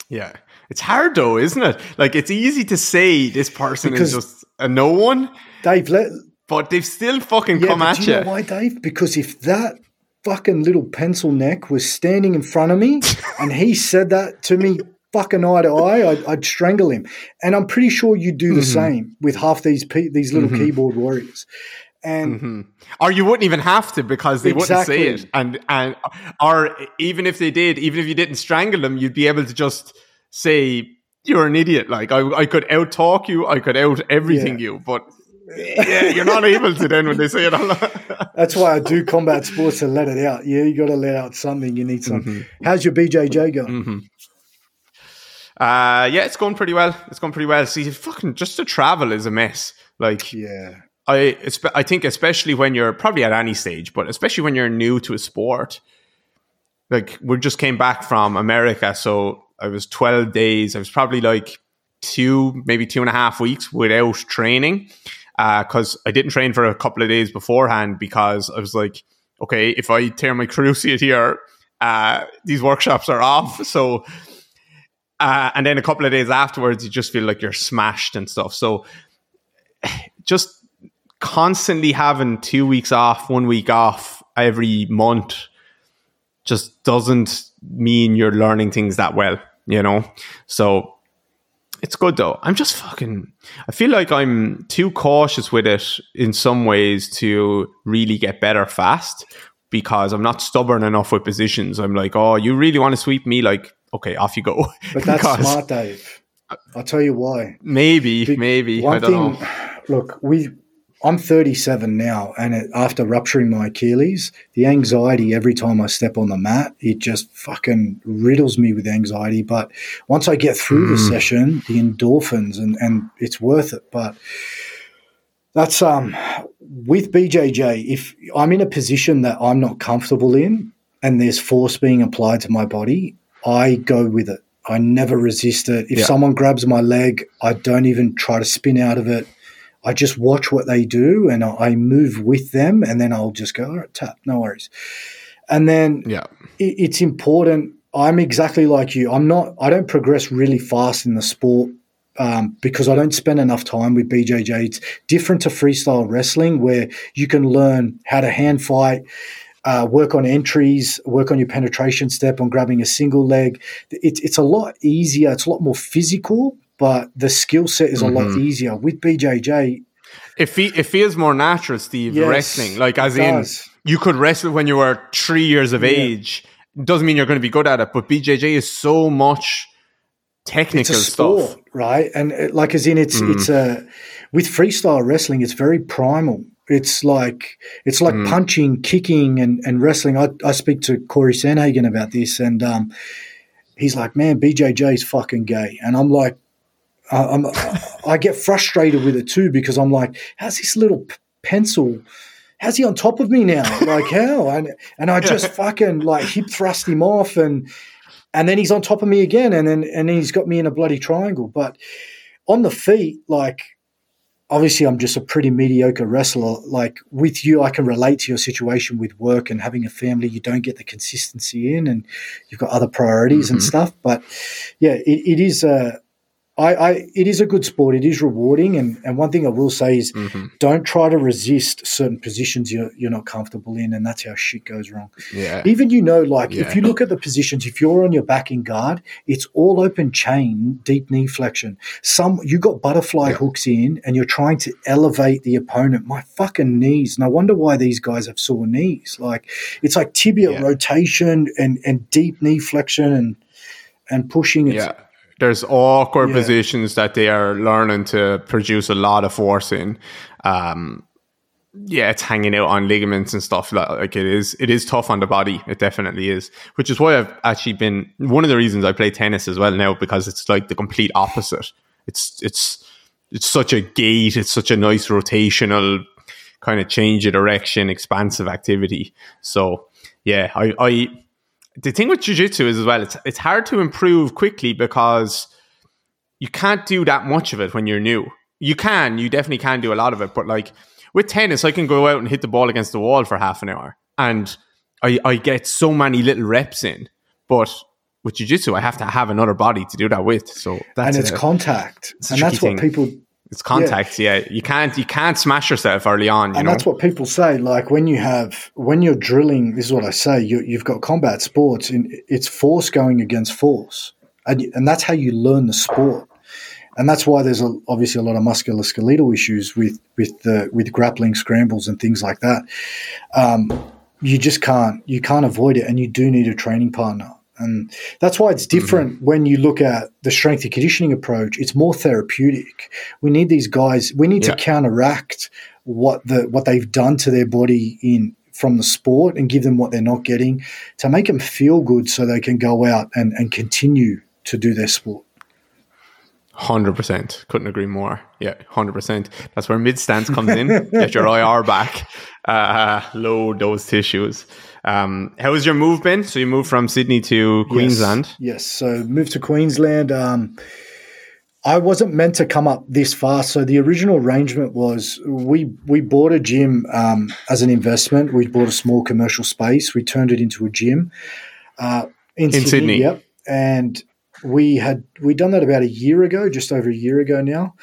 Yeah. It's hard though, isn't it? Like it's easy to say this person because is just a no one. Dave, let, but they've still fucking yeah, come at you. you. Know why, Dave? Because if that fucking little pencil neck was standing in front of me <laughs> and he said that to me fucking eye to eye, I'd, I'd strangle him. And I'm pretty sure you'd do the Mhm. same with half these pe- these little Mhm. keyboard warriors. And hmm Or you wouldn't even have to because they Exactly. wouldn't say it, and and or even if they did, even if you didn't strangle them, you'd be able to just say you're an idiot. Like I, I could out talk you, I could out everything you, but yeah, you're not able to then when they say it. <laughs> that's why I do combat sports to let it out. Yeah, you got to let out something. You need something. How's your BJJ going? Mm-hmm. Uh, yeah, it's going pretty well. It's going pretty well. See, fucking just to travel is a mess. Like Yeah. I, I think especially when you're probably at any stage, but especially when you're new to a sport. Like we just came back from America, so I was twelve days. I was probably like two, maybe two and a half weeks without training, because I didn't train for a couple of days beforehand because I was like, okay, if I tear my <laughs> cruciate here, uh, these workshops are off. <laughs> So, uh, and then a couple of days afterwards, you just feel like you're smashed and stuff. So, <sighs> just constantly having two weeks off, one week off every month just doesn't mean you're learning things that well, you know? So it's good though. I'm just fucking, I feel like I'm too cautious with it in some ways to really get better fast because I'm not stubborn enough with positions. I'm like, oh, you really want to sweep me? Like, okay, off you go. <laughs> But that's smart, Dave. I'll tell you why. Maybe, Be- maybe. One I don't thing, know. look, we. I'm 37 now, and it, after rupturing my Achilles, the anxiety every time I step on the mat, it just fucking riddles me with anxiety. But once I get through the Mm. session, the endorphins, and, and it's worth it. But that's um with BJJ. If I'm in a position that I'm not comfortable in, and there's force being applied to my body, I go with it. I never resist it. If Yeah. someone grabs my leg, I don't even try to spin out of it. I just watch what they do and I move with them, and then I'll just go, all right, tap, no worries. And then Yeah. it, it's important. I'm exactly like you. I'm not. I don't progress really fast in the sport um, because I don't spend enough time with BJJ. It's different to freestyle wrestling, where you can learn how to hand fight, uh, work on entries, work on your penetration step, on grabbing a single leg. It's it's a lot easier. It's a lot more physical, but the skill set is a lot Mhm. easier with BJJ. It, fe- it feels more natural, Steve, Yes, wrestling. Like, as in, does. you could wrestle when you were three years of Yeah. age. Doesn't mean you're going to be good at it, but BJJ is so much it's technical a sport, stuff. right? And it, like as in it's Mm. it's a with freestyle wrestling, it's very primal. It's like it's like Mm. punching, kicking, and and wrestling. I I speak to Cory Sandhagen about this, and um, he's like, "Man, BJJ is fucking gay," and I'm like. I- I'm, I get frustrated with it too because I'm like, how's this little p- pencil? How's he on top of me now? Like how? And and I just <laughs> fucking like hip thrust him off, and and then he's on top of me again, and then and then he's got me in a bloody triangle. But on the feet, like obviously I'm just a pretty mediocre wrestler. Like with you, I can relate to your situation with work and having a family. You don't get the consistency in, and you've got other priorities and Mhm. stuff. But yeah, it, it is a. I, I, it is a good sport. It is rewarding, and, and one thing I will say is, Mhm. don't try to resist certain positions you're you're not comfortable in, and that's how shit goes wrong Yeah. even you know, like Yeah. if you look at the positions, if you're on your back in guard, it's all open chain, deep knee flexion. Some you got butterfly Yeah. hooks in, and you're trying to elevate the opponent. My fucking knees. No wonder why these guys have sore knees. Like it's like tibia Yeah. rotation and and deep knee flexion and and pushing. It's, Yeah. There's awkward Yeah. positions that they are learning to produce a lot of force in. Um, yeah, it's hanging out on ligaments and stuff. Like like it is, it is tough on the body. It definitely is. Which is why I've actually been one of the reasons I play tennis as well now because it's like the complete opposite. It's it's it's such a gait. It's such a nice rotational kind of change of direction, expansive activity. So yeah, I, I the thing with jiu-jitsu is as well it's it's hard to improve quickly because you can't do that much of it when you're new. You can you definitely can do a lot of it but like with tennis i can go out and hit the ball against the wall for half an hour and i i get so many little reps in. But with jiu-jitsu i have to have another body to do that with so that's and it's a- contact, it's and that's what thing. people It's contact. Yeah. yeah. you can't you can't smash yourself early on. and know? that's what people say. Like when you have when you're drilling, this is what I say. You, you've got combat sports, and it's force going against force, and and that's how you learn the sport. And that's why there's a, obviously a lot of musculoskeletal issues with with the with grappling scrambles and things like that. Um, you just can't you can't avoid it, and you do need a training partner. And that's why it's different mm-hmm. when you look at the strength and conditioning approach. It's more therapeutic. We need these guys. We need yeah. to counteract what the what they've done to their body in from the sport and give them what they're not getting to make them feel good, so they can go out and, and continue to do their sport. Hundred percent, couldn't agree more. Yeah, hundred percent. That's where mid stance comes in. Get your <laughs> IR back, uh, load those tissues. Um, how has your move been? So you moved from Sydney to Queensland. Yes, yes. so moved to Queensland. Um, I wasn't meant to come up this far. So the original arrangement was we we bought a gym um, as an investment. We bought a small commercial space. We turned it into a gym uh, in, in Sydney, Sydney. Yep, and we had we done that about a year ago, just over a year ago now.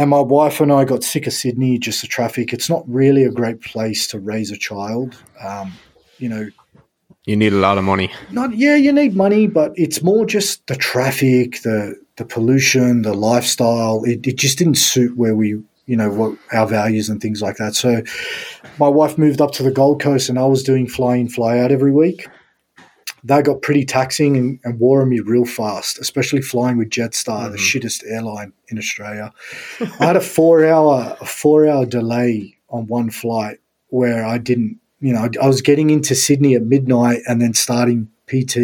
And my wife and I got sick of Sydney, just the traffic. It's not really a great place to raise a child. Um, you know, you need a lot of money. Not yeah, you need money, but it's more just the traffic, the the pollution, the lifestyle. It, it just didn't suit where we, you know, what our values and things like that. So, my wife moved up to the Gold Coast, and I was doing fly in, fly out every week they got pretty taxing and, and, wore on me real fast, especially flying with Jetstar, mm-hmm. the shittest airline in Australia. I had a four hour a four hour delay on one flight where I didn't, you know, I was getting into Sydney at midnight and then starting PT,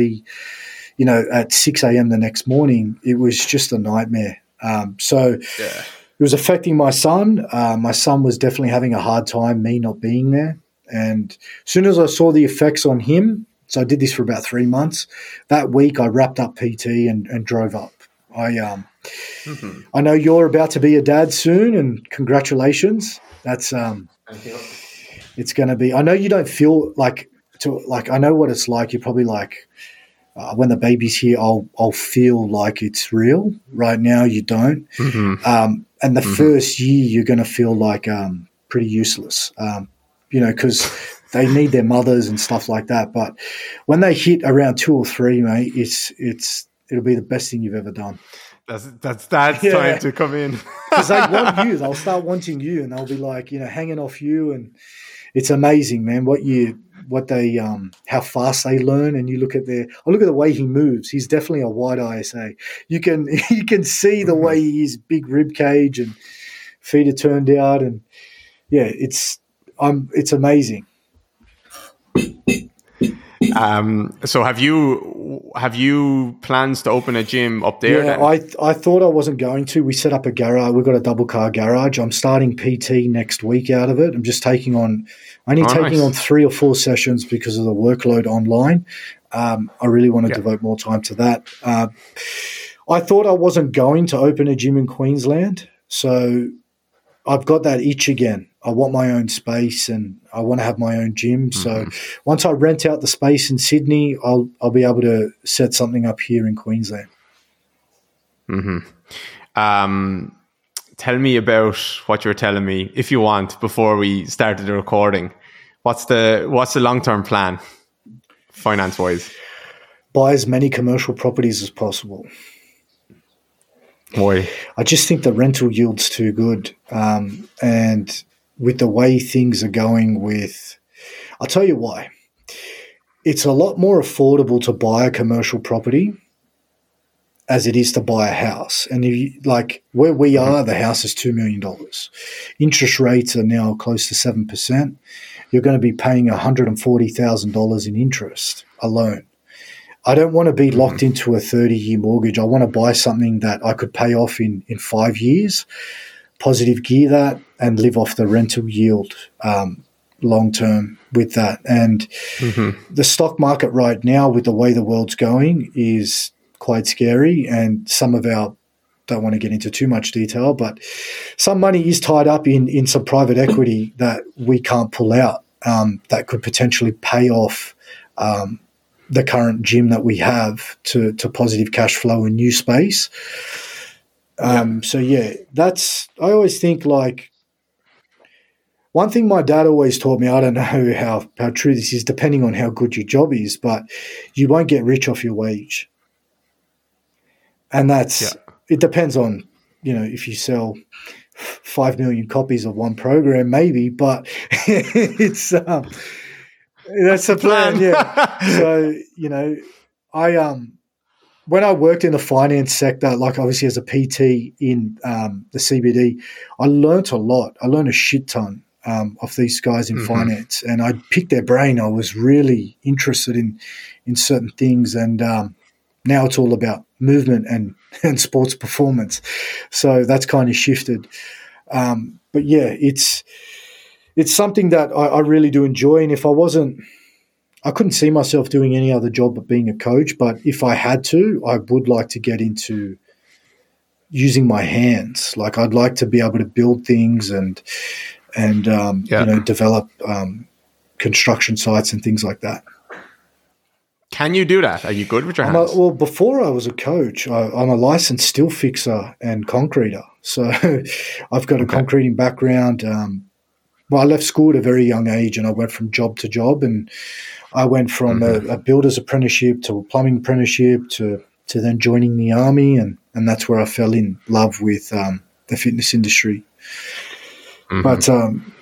you know, at six a.m. the next morning. It was just a nightmare. Um, so. Yeah. It was affecting my son. Uh, my son was definitely having a hard time, me not being there. And as soon as I saw the effects on him, so I did this for about three months. That week, I wrapped up PT and, and drove up. I um, mm-hmm. I know you're about to be a dad soon, and congratulations. That's um, it's going to be. I know you don't feel like to like. I know what it's like. You're probably like. Uh, when the baby's here, I'll I'll feel like it's real. Right now, you don't. Mm-hmm. Um, and the mm-hmm. first year, you're going to feel like um, pretty useless. Um, you know, because they need their mothers and stuff like that. But when they hit around two or three, mate, it's it's it'll be the best thing you've ever done. That's that's that's yeah. time to come in because they want <laughs> you. They'll start wanting you, and they'll be like, you know, hanging off you, and it's amazing, man. What you what they um how fast they learn and you look at their I look at the way he moves he's definitely a wide ISA you can <laughs> you can see the mm-hmm. way he's big rib cage and feet are turned out and yeah it's I'm it's amazing um, so have you have you plans to open a gym up there? Yeah, then? I I thought I wasn't going to. We set up a garage. We've got a double car garage. I'm starting PT next week out of it. I'm just taking on only oh, taking nice. on three or four sessions because of the workload online. Um, I really want to yeah. devote more time to that. Uh, I thought I wasn't going to open a gym in Queensland, so I've got that itch again. I want my own space and I want to have my own gym. Mm-hmm. So once I rent out the space in Sydney, I'll I'll be able to set something up here in Queensland. Hmm. Um, tell me about what you were telling me, if you want, before we started the recording. What's the what's the long term plan, finance wise? Buy as many commercial properties as possible. Why? I just think the rental yield's too good, um, and with the way things are going with I'll tell you why. It's a lot more affordable to buy a commercial property as it is to buy a house. And you, like where we mm-hmm. are, the house is $2 million. Interest rates are now close to 7%. You're going to be paying $140,000 in interest alone. I don't want to be mm-hmm. locked into a 30 year mortgage. I want to buy something that I could pay off in, in five years positive gear that and live off the rental yield um, long term with that. And mm-hmm. the stock market right now, with the way the world's going, is quite scary. And some of our don't want to get into too much detail, but some money is tied up in in some private equity that we can't pull out. Um, that could potentially pay off um, the current gym that we have to to positive cash flow and new space Um, So yeah, that's I always think like one thing my dad always taught me. I don't know <laughs> how how true this is, depending on how good your job is, but you won't get rich off your wage, and that's Yeah. it. Depends on you know if you sell five million copies of one program, maybe, but <laughs> it's um, that's the plan. Yeah. <laughs> So you know, I um when I worked in the finance sector, like obviously as a PT in um, the CBD, I learnt a lot. I learned a shit ton um, of these guys in Mhm. finance, and I picked their brain. I was really interested in in certain things, and um, now it's all about movement and <laughs> and sports performance. So that's kind of shifted. Um, but yeah, it's it's something that I, I really do enjoy, and if I wasn't I couldn't see myself doing any other job but being a coach. But if I had to, I would like to get into using my hands. Like I'd like to be able to build things and and um, Yeah. you know develop um, construction sites and things like that. Can you do that? Are you good with your I'm a, hands? well, before I was a coach, I, I'm a licensed steel fixer and concreter. So <laughs> I've got a Okay. concreting background. Um, well, I left school at a very young age and I went from job to job. And I went from Mm-hmm. a, a builder's apprenticeship to a plumbing apprenticeship to, to then joining the army. And, and that's where I fell in love with um, the fitness industry. Mhm. But um,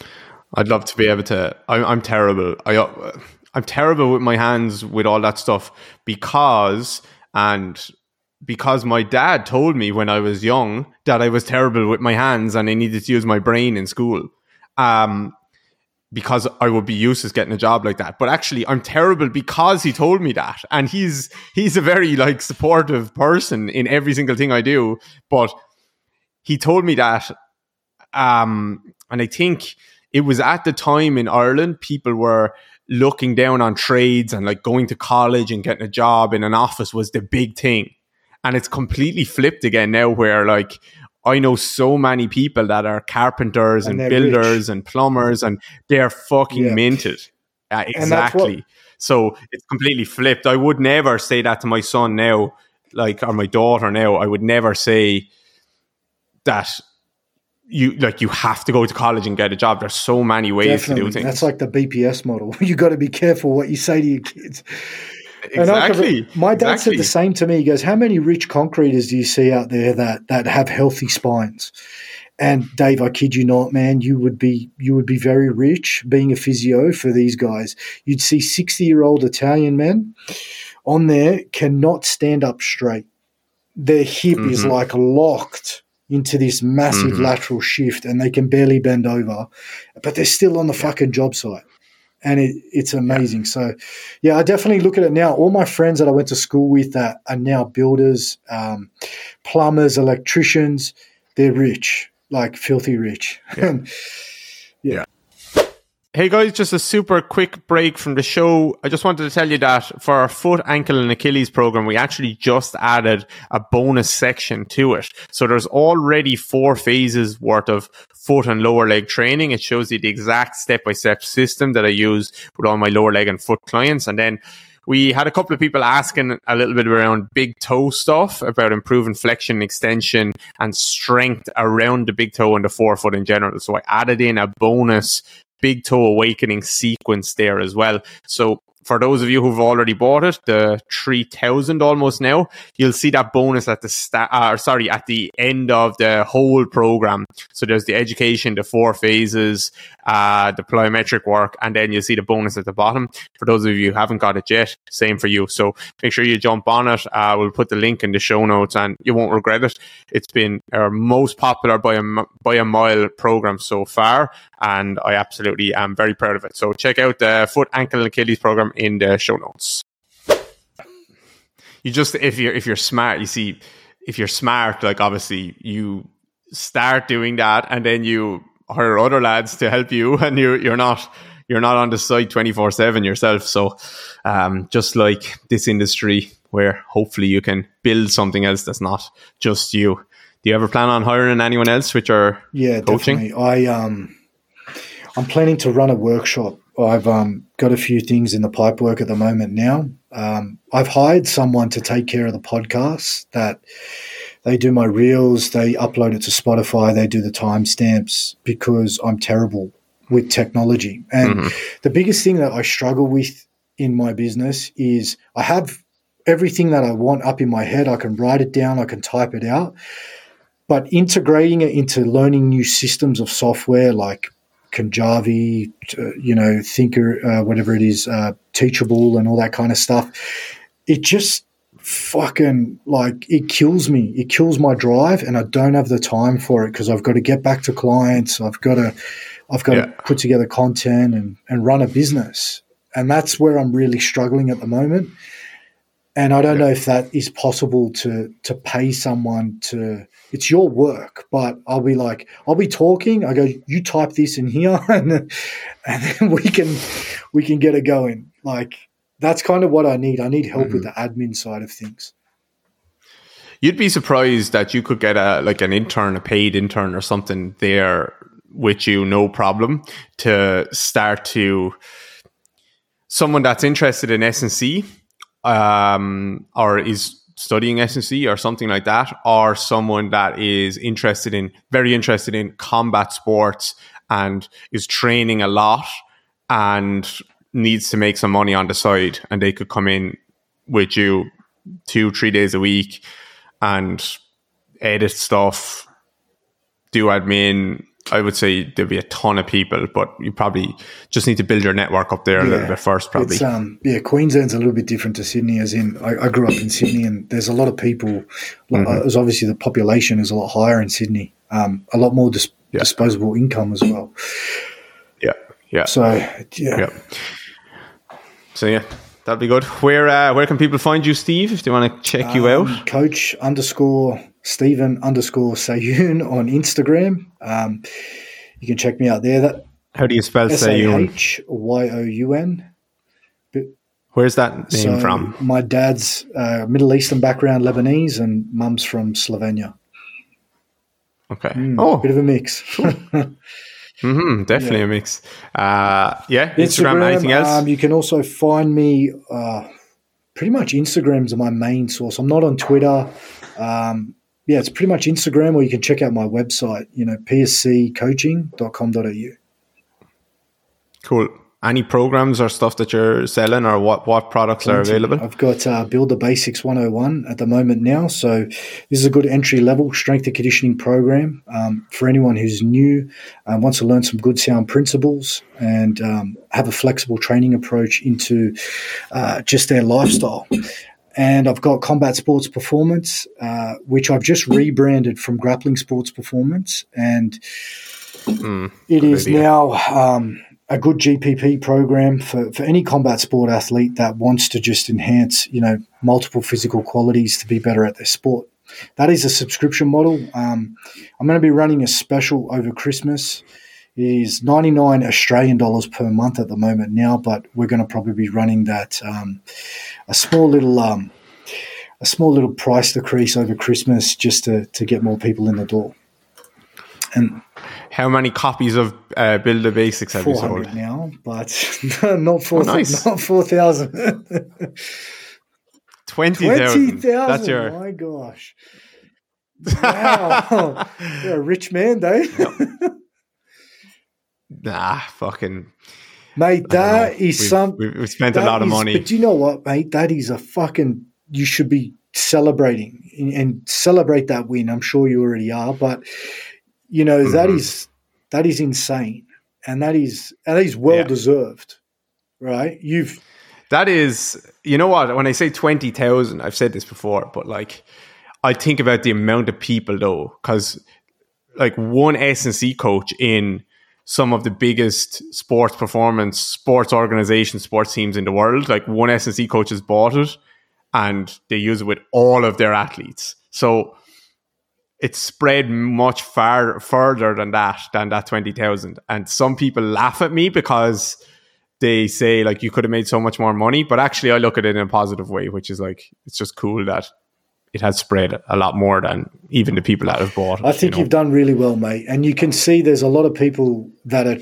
I'd love to be able to. I'm, I'm terrible. I, uh, I'm terrible with my hands with all that stuff because and because my dad told me when I was young that I was terrible with my hands and I needed to use my brain in school. Um, because I would be useless getting a job like that. But actually, I'm terrible because he told me that, and he's he's a very like supportive person in every single thing I do. But he told me that, um, and I think it was at the time in Ireland people were looking down on trades and like going to college and getting a job in an office was the big thing. And it's completely flipped again now where like I know so many people that are carpenters and, And builders and plumbers and they're fucking Yeah. minted. Uh, that's what- exactly. So it's completely flipped. I would never say that to my son now, like or my daughter now. I would never say that you like you have to go to college and get a job. There's so many ways to do definitely, things. that's like the BPS model. <laughs> you got to be careful what you say to your kids. Exactly. my dad exactly. said the same to me. He goes, "How many rich concreters do you see out there that that have healthy spines?" And Dave, I kid you not, man, you would be you would be very rich being a physio for these guys. You'd see sixty year old Italian men on there cannot stand up straight. Their hip is Mhm. like locked into this massive Mhm. lateral shift, and they can barely bend over, but they're still on the fucking job site and it, it's amazing. So, yeah, I definitely look at it now. All my friends that I went to school with that are now builders, um, plumbers, electricians. They're rich, like filthy rich. <laughs> Hey guys, just a super quick break from the show. I just wanted to tell you that for our foot, ankle, and Achilles program, we actually just added a bonus section to it. So there's already four phases worth of foot and lower leg training. It shows you the exact step by step system that I use with all my lower leg and foot clients. And then we had a couple of people asking a little bit around big toe stuff about improving flexion, extension, and strength around the big toe and the forefoot in general. So I added in a bonus big toe awakening sequence there as well. So for those of you who've already bought it, the 3000 almost now, you'll see that bonus at the start, uh, sorry, at the end of the whole program. So there's the education, the four phases, uh, the plyometric work, and then you'll see the bonus at the bottom. For those of you who haven't got it yet, same for you. So make sure you jump on it. Uh, we'll put the link in the show notes and you won't regret it. It's been our most popular by a, by a mile program so far. And I absolutely am very proud of it. So check out the foot, ankle, and Achilles program in the show notes. You just if you're if you're smart, you see, if you're smart, like obviously you start doing that, and then you hire other lads to help you, <laughs> and you you're not you're not on the site twenty four seven yourself. So, um, just like this industry, where hopefully you can build something else that's not just you. Do you ever plan on hiring anyone else which are Yeah, Coaching? definitely. I um, I'm planning to run a workshop. I've um, got a few things in the pipe work at the moment now. Um, I've hired someone to take care of the podcasts that they do my reels, they upload it to Spotify, they do the timestamps because I'm terrible with technology. And Mm-hmm. the biggest thing that I struggle with in my business is I have everything that I want up in my head. I can write it down, I can type it out. But integrating it into learning new systems of software like Kajabi, uh, you know, Thinker, uh, whatever it is, uh, Teachable, and all that kind of stuff, it just fucking like it kills me. It kills my drive, and I don't have the time for it because I've got to get back to clients. I've got to, I've got Yeah. to put together content and and run a business, and that's where I'm really struggling at the moment. And I don't know if that is possible to to pay someone to. It's your work, but I'll be like, I'll be talking. I go, you type this in here, <laughs> and then, and then we can we can get it going. Like that's kind of what I need. I need help with the admin side of things. You'd be surprised that you could get a like an intern, a paid intern or something there with you, no problem, to start to someone that's interested in S&C um, or is studying S&C or something like that, or someone that is interested in very interested in combat sports and is training a lot and needs to make some money on the side, and they could come in with you two, three days a week and edit stuff, do admin. I would say there'd be a ton of people, but you probably just need to build your network up there a little Yeah. bit first, probably. Um yeah, Queensland's a little bit different to Sydney. As in, I, I grew up in Sydney, and there's a lot of people. Like, Mm-hmm. As obviously the population is a lot higher in Sydney. Um, a lot more dis- Yeah. disposable income as well. yeah, yeah, So yeah, yeah. So yeah, that'd be good. Where uh, where can people find you, Steve, if they want to check you Um, out? Coach underscore Steven underscore Sahyoun <laughs> on Instagram. Um, you can check me out there. That How do you spell Sahyoun? H Y O U N. Where's that name So from? my dad's uh, Middle Eastern background, Lebanese, and mum's from Slovenia. Okay. Mm, oh, bit of a mix. <laughs> hmm definitely a mix. Uh, yeah, Instagram. anything else? Um, you can also find me. Uh, pretty much Instagram's my main source. I'm not on Twitter. Um, yeah, it's pretty much Instagram, or you can check out my website. You know, psccoaching.com.au. cool. Any programs or stuff that you're selling, or what what products are available? I've got uh, Build the Basics 101 at the moment now. So this is a good entry level strength and conditioning program um, for anyone who's new, um, wants to learn some good sound principles, and um, have a flexible training approach into uh, just their lifestyle. And I've got Combat Sports Performance, uh, which I've just rebranded from Grappling Sports Performance, and Mm, it is idea. now um, a good GPP program for, for any combat sport athlete that wants to just enhance, you know, multiple physical qualities to be better at their sport. That is a subscription model. Um, I'm going to be running a special over Christmas. Is 99 Australian dollars per month at the moment now, but we're going to probably be running that um, a small little um, a small little price decrease over Christmas just to, to get more people in the door. And How many copies of uh, Build the Basics have you sold? now, but <laughs> not four. Oh, nice. Not four thousand. <laughs> Twenty thousand. That's your. My gosh! Wow, <laughs> you're a rich man, Dave. Nah, fucking. mate. That is We've- some. We've, spent a lot of is- money. But do you know what, mate? That is a fucking. You should be celebrating and, and celebrate that win. I'm sure you already are, but you know that Mhm. is that is insane, and that is and that is well Yeah. deserved, right? You've That is, you know what? When I say 20,000, I've said this before, but like, I think about the amount of people though, because like one S&C coach in some of the biggest sports performance, sports organizations, sports teams in the world, like one S&C coach has bought it and they use it with all of their athletes. So it's spread much far further than that, than that 20,000. And some people laugh at me because they say like you could have made so much more money, but actually I look at it in a positive way, which is like it's just cool that it has spread a lot more than even the people that have bought. It, I think you you have done really well, mate. And you can see there's a lot of people that are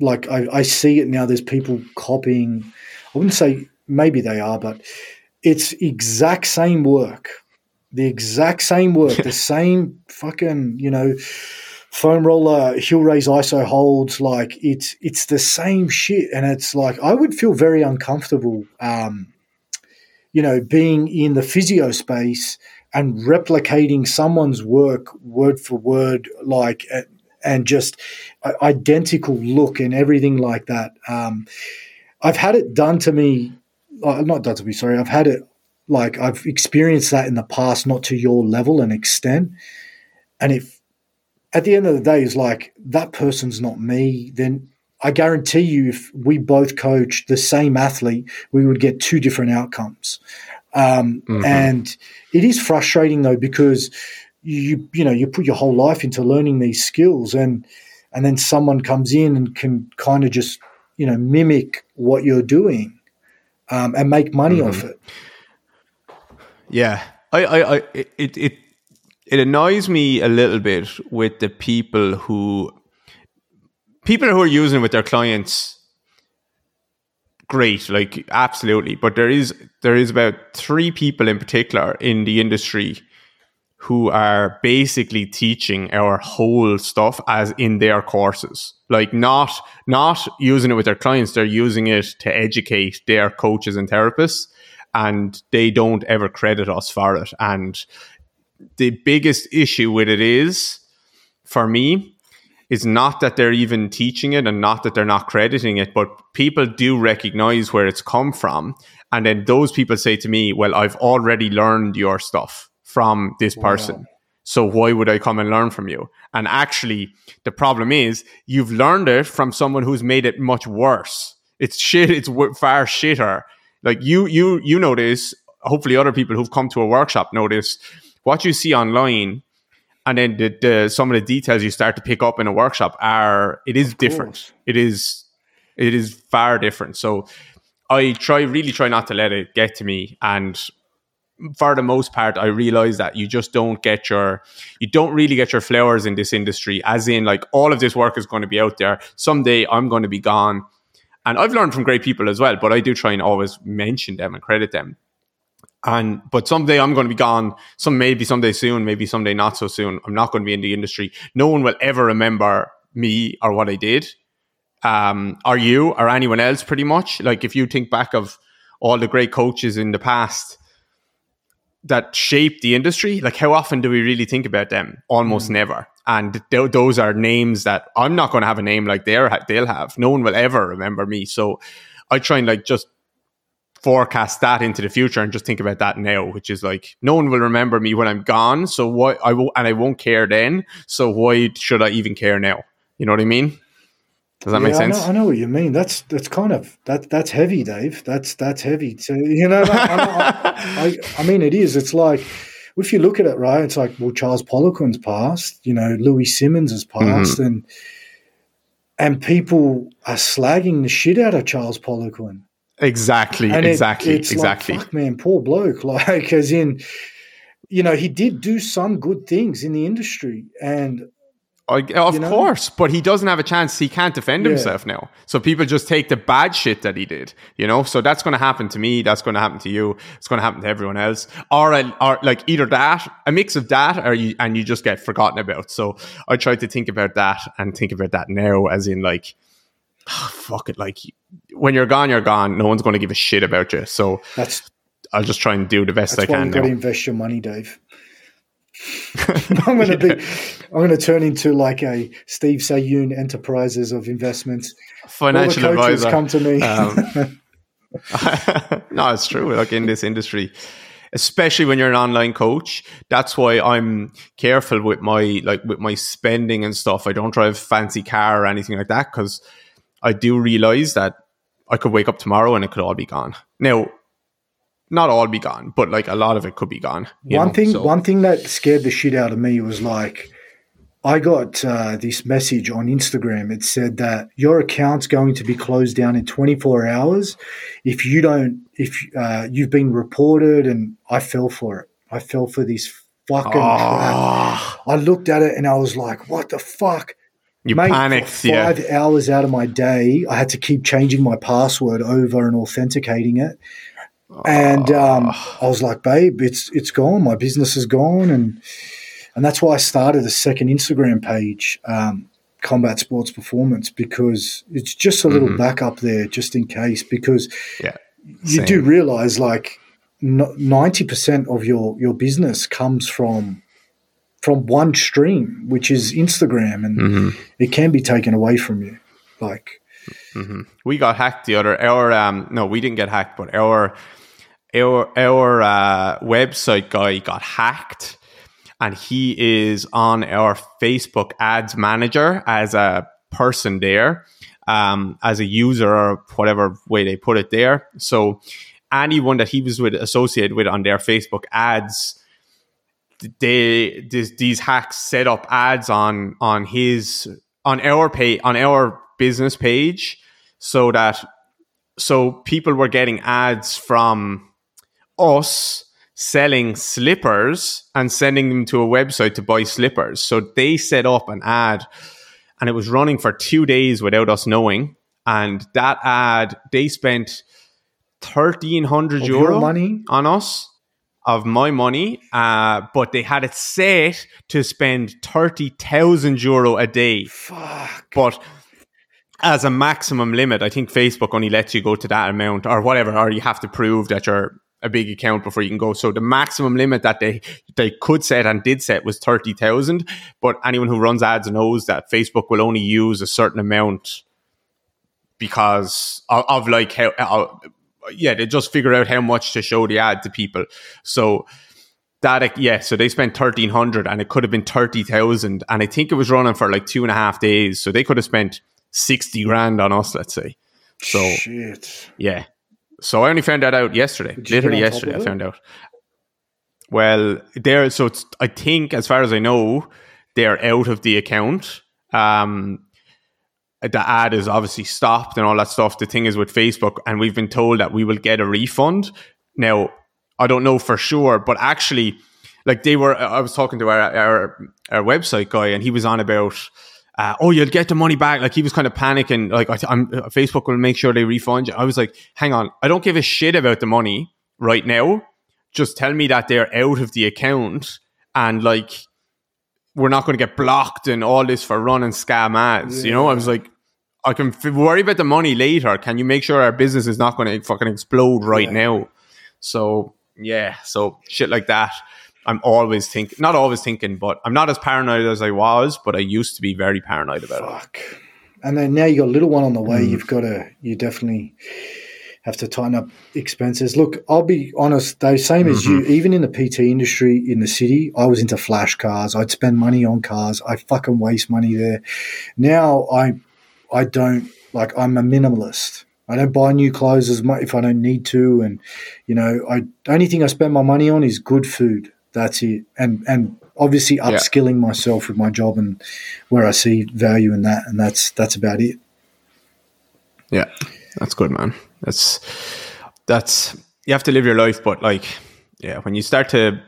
like I, I see it now. There's people copying. I wouldn't say maybe they are, but it's exact same work the exact same work, the <laughs> same fucking, you know, foam roller heel raise iso holds like it's it's the same shit and it's like i would feel very uncomfortable um you know being in the physio space and replicating someone's work word for word like and just identical look and everything like that um i've had it done to me uh, not done to me sorry i've had it like i've experienced that in the past not to your level and extent and if at the end of the day, is like that person's not me. Then I guarantee you, if we both coach the same athlete, we would get two different outcomes. Um, mm-hmm. And it is frustrating though because you you know you put your whole life into learning these skills, and and then someone comes in and can kind of just you know mimic what you're doing um, and make money mm-hmm. off it. Yeah, I, I, I it, it it annoys me a little bit with the people who people who are using it with their clients great like absolutely. But there is there is about three people in particular in the industry who are basically teaching our whole stuff as in their courses. Like not not using it with their clients they're using it to educate their coaches and therapists and they don't ever credit us for it. And the biggest issue with it is for me is not that they're even teaching it and not that they're not crediting it, but people do recognize where it's come from. And then those people say to me, Well, I've already learned your stuff from this person. Wow. So why would I come and learn from you? And actually, the problem is you've learned it from someone who's made it much worse. It's shit. It's far shitter. Like you, you, you know this. Hopefully, other people who've come to a workshop know this what you see online and then the, the, some of the details you start to pick up in a workshop are it is different. it is it is far different. So i try really try not to let it get to me. And for the most part i realize that you just don't get your you don't really get your flowers in this industry as in like all of this work is going to be out there. Someday i'm going to be gone. And i've learned from great people as well but i do try and always mention them and credit them and but someday I'm going to be gone. Some maybe someday soon, maybe someday not so soon. I'm not going to be in the industry. No one will ever remember me or what I did. Um, or you or anyone else, pretty much. Like if you think back of all the great coaches in the past that shaped the industry, like how often do we really think about them? Almost mm. never. And th- those are names that I'm not going to have a name like they're they'll have. No one will ever remember me. So I try and like just forecast that into the future and just think about that now, which is like no one will remember me when I'm gone. So why I will and I won't care then. So why should I even care now? You know what I mean? Does that yeah, make sense? I know, I know, what you mean. That's that's kind of that that's heavy, Dave. That's that's heavy. So you know, I, I, I, mean, it is. It's like if you look at it, right? It's like well, Charles Poliquin's passed. You know, Louie Simmons has passed, mm-hmm. and and people are slagging the shit out of Charles Poliquin. Exactly, and exactly, it, exactly. Like, fuck, man, poor bloke. <laughs> Like, as in, you know, he did do some good things in the industry, and I, of know? course, but he doesn't have a chance. He can't defend yeah. himself now. So people just take the bad shit that he did, you know. So that's going to happen to me. That's going to happen to you. It's going to happen to everyone else. Or, or like either that, a mix of that, or you and you just get forgotten about. So I try to think about that and think about that now, as in like oh, <sighs> fuck it. Like when you're gone, you're gone. No one's going to give a shit about you. So that's. I'll just try and do the best I can. You've got to invest your money, Dave. <laughs> <laughs> I'm going to yeah. be. I'm going to turn into like a Steve Sahyoun Enterprises of investments. Financial advisor. Come to me. Um, <laughs> no, it's true. Like in this industry, especially when you're an online coach, that's why I'm careful with my like with my spending and stuff. I don't drive fancy car or anything like that because I do realize that I could wake up tomorrow and it could all be gone. Now, not all be gone, but like a lot of it could be gone. One know? thing, so. one thing that scared the shit out of me was like, I got uh, this message on Instagram. It said that your account's going to be closed down in 24 hours if you don't, if uh, you've been reported. And I fell for it. I fell for this fucking oh. trap. I looked at it and I was like, what the fuck? You Mate, panicked. five yeah. hours out of my day, I had to keep changing my password over and authenticating it. and um, I was like, babe, it's it's gone. My business is gone, and and that's why I started a second Instagram page, um, Combat Sports Performance, because it's just a little Mhm. backup there, just in case. Because Yeah, you do realize, like, ninety percent of your your business comes from from one stream, which is Instagram, and hmm it can be taken away from you. Like, hmm We got hacked the other our um no we didn't get hacked but our our our uh, website guy got hacked and he is on our Facebook ads manager as a person there um as a user or whatever way they put it there so anyone that he was with associated with on their Facebook ads they this, these hacks set up ads on on his on our pay on our business page so that so people were getting ads from us selling slippers and sending them to a website to buy slippers. So they set up an ad and it was running for two days without us knowing. And that ad they spent 1300 euro money, on us of my money, uh, but they had it set to spend 30,000 euro a day. fuck. But as a maximum limit, I think Facebook only lets you go to that amount or whatever, or you have to prove that you're a big account before you can go. So the maximum limit that they they could set and did set was 30,000. But anyone who runs ads knows that Facebook will only use a certain amount because of, of like how, uh, yeah, they just figure out how much to show the ad to people. So that yeah, so they spent thirteen hundred, and it could have been thirty thousand, and I think it was running for like two and a half days. So they could have spent sixty grand on us, let's say. So Shit. yeah, so I only found that out yesterday. Literally get on top yesterday, I found out. Well, there. So it's. I think, as far as I know, they're out of the account. Um, the ad is obviously stopped and all that stuff. The thing is with Facebook, and we've been told that we will get a refund. Now, I don't know for sure, but actually, like they were, I was talking to our our, our website guy, and he was on about. Uh, oh, you'll get the money back. Like he was kind of panicking. Like I, I'm, Facebook will make sure they refund you. I was like, hang on, I don't give a shit about the money right now. Just tell me that they're out of the account and like we're not going to get blocked and all this for running scam ads. You know, I was like, I can f- worry about the money later. Can you make sure our business is not going to fucking explode right Yeah. now? So yeah, so shit like that. I'm always thinking, not always thinking, but I'm not as paranoid as I was, but I used to be very paranoid about it. Fuck. And then now you got a little one on the way. Mm. You've got to, you definitely have to tighten up expenses. Look, I'll be honest, though, same as Mm-hmm. you, even in the PT industry in the city, I was into flash cars. I'd spend money on cars. I fucking waste money there. Now I, I don't, like, I'm a minimalist. I don't buy new clothes as much if I don't need to. And, you know, I, the only thing I spend my money on is good food. That's it. And, and, Obviously, Yeah. upskilling myself with my job and where I see value in that, and that's that's about it. Yeah, that's good, man. That's that's you have to live your life, but like, yeah, when you start to,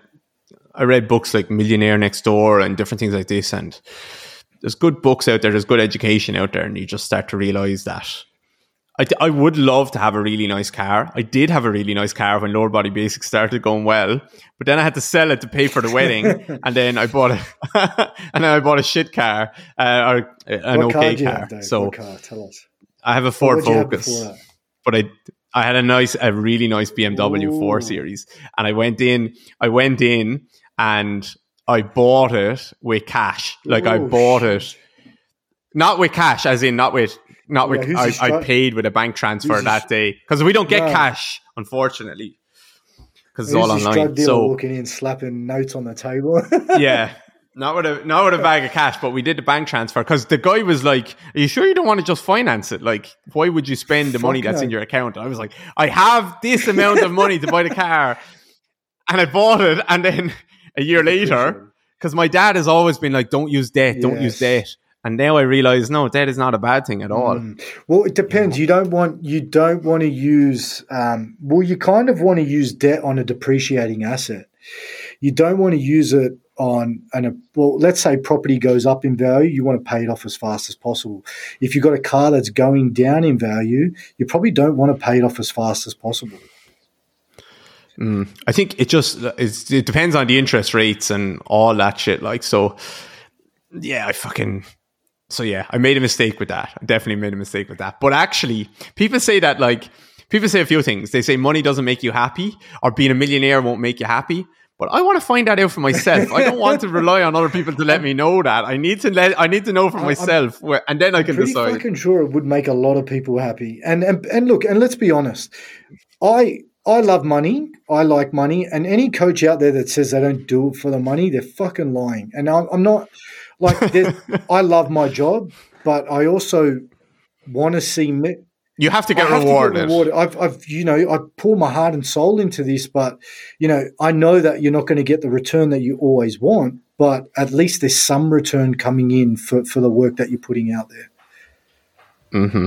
I read books like Millionaire Next Door and different things like this, and there's good books out there, there's good education out there, and you just start to realize that. I, I would love to have a really nice car. I did have a really nice car when lower body basics started going well, but then I had to sell it to pay for the wedding, <laughs> and then I bought a <laughs> and then I bought a shit car uh, or an what car okay car. have, so car? Tell us. I have a Ford did you have Focus but I I had a nice a really nice BMW Ooh. 4 series and I went in I went in and I bought it with cash like I oh, bought it not with cash as in not with not Yeah, with I, I paid with a bank transfer that day because we don't get No. cash unfortunately because it's all online so walking in, slapping notes on the table? <laughs> yeah. Not with a not with a bag of cash, but we did the bank transfer because the guy was like, "Are you sure you don't want to just finance it? Like, why would you spend the money Fuck that's no. in your account?" I was like, "I have this amount of money to buy the car," and I bought it. And then a year later, because my dad has always been like, "Don't use debt, don't use debt," and now I realize, no, debt is not a bad thing at all. Mm. Well, it depends. You don't want you don't want to use. Um, well, you kind of want to use debt on a depreciating asset. You don't want to use it on an. Well, let's say property goes up in value. You want to pay it off as fast as possible. If you've got a car that's going down in value, you probably don't want to pay it off as fast as possible. Mm. I think it just it's, it depends on the interest rates and all that shit. Like so, yeah, I fucking so yeah, I made a mistake with that. I definitely made a mistake with that. But actually, people say that like people say a few things. They say money doesn't make you happy, or being a millionaire won't make you happy. But I want to find that out for myself. I don't want to rely on other people to let me know that. I need to let I need to know for myself, where, and then I can Pretty decide. fucking sure it would make a lot of people happy. And and and look, and let's be honest, I I love money. I like money, and any coach out there that says they don't do it for the money, they're fucking lying. And I'm, I'm not like <laughs> I love my job, but I also want to see me. You have to get have rewarded. To get rewarded. I've, I've, you know, I pour my heart and soul into this, but you know, I know that you're not going to get the return that you always want. But at least there's some return coming in for, for the work that you're putting out there. Mm-hmm.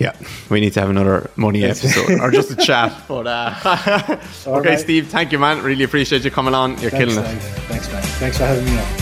Yeah, we need to have another money episode or just a chat. <laughs> But uh, <laughs> <laughs> okay, right. Steve, thank you, man. Really appreciate you coming on. You're Thanks, killing it. Dave. Thanks, mate. Thanks for having me on.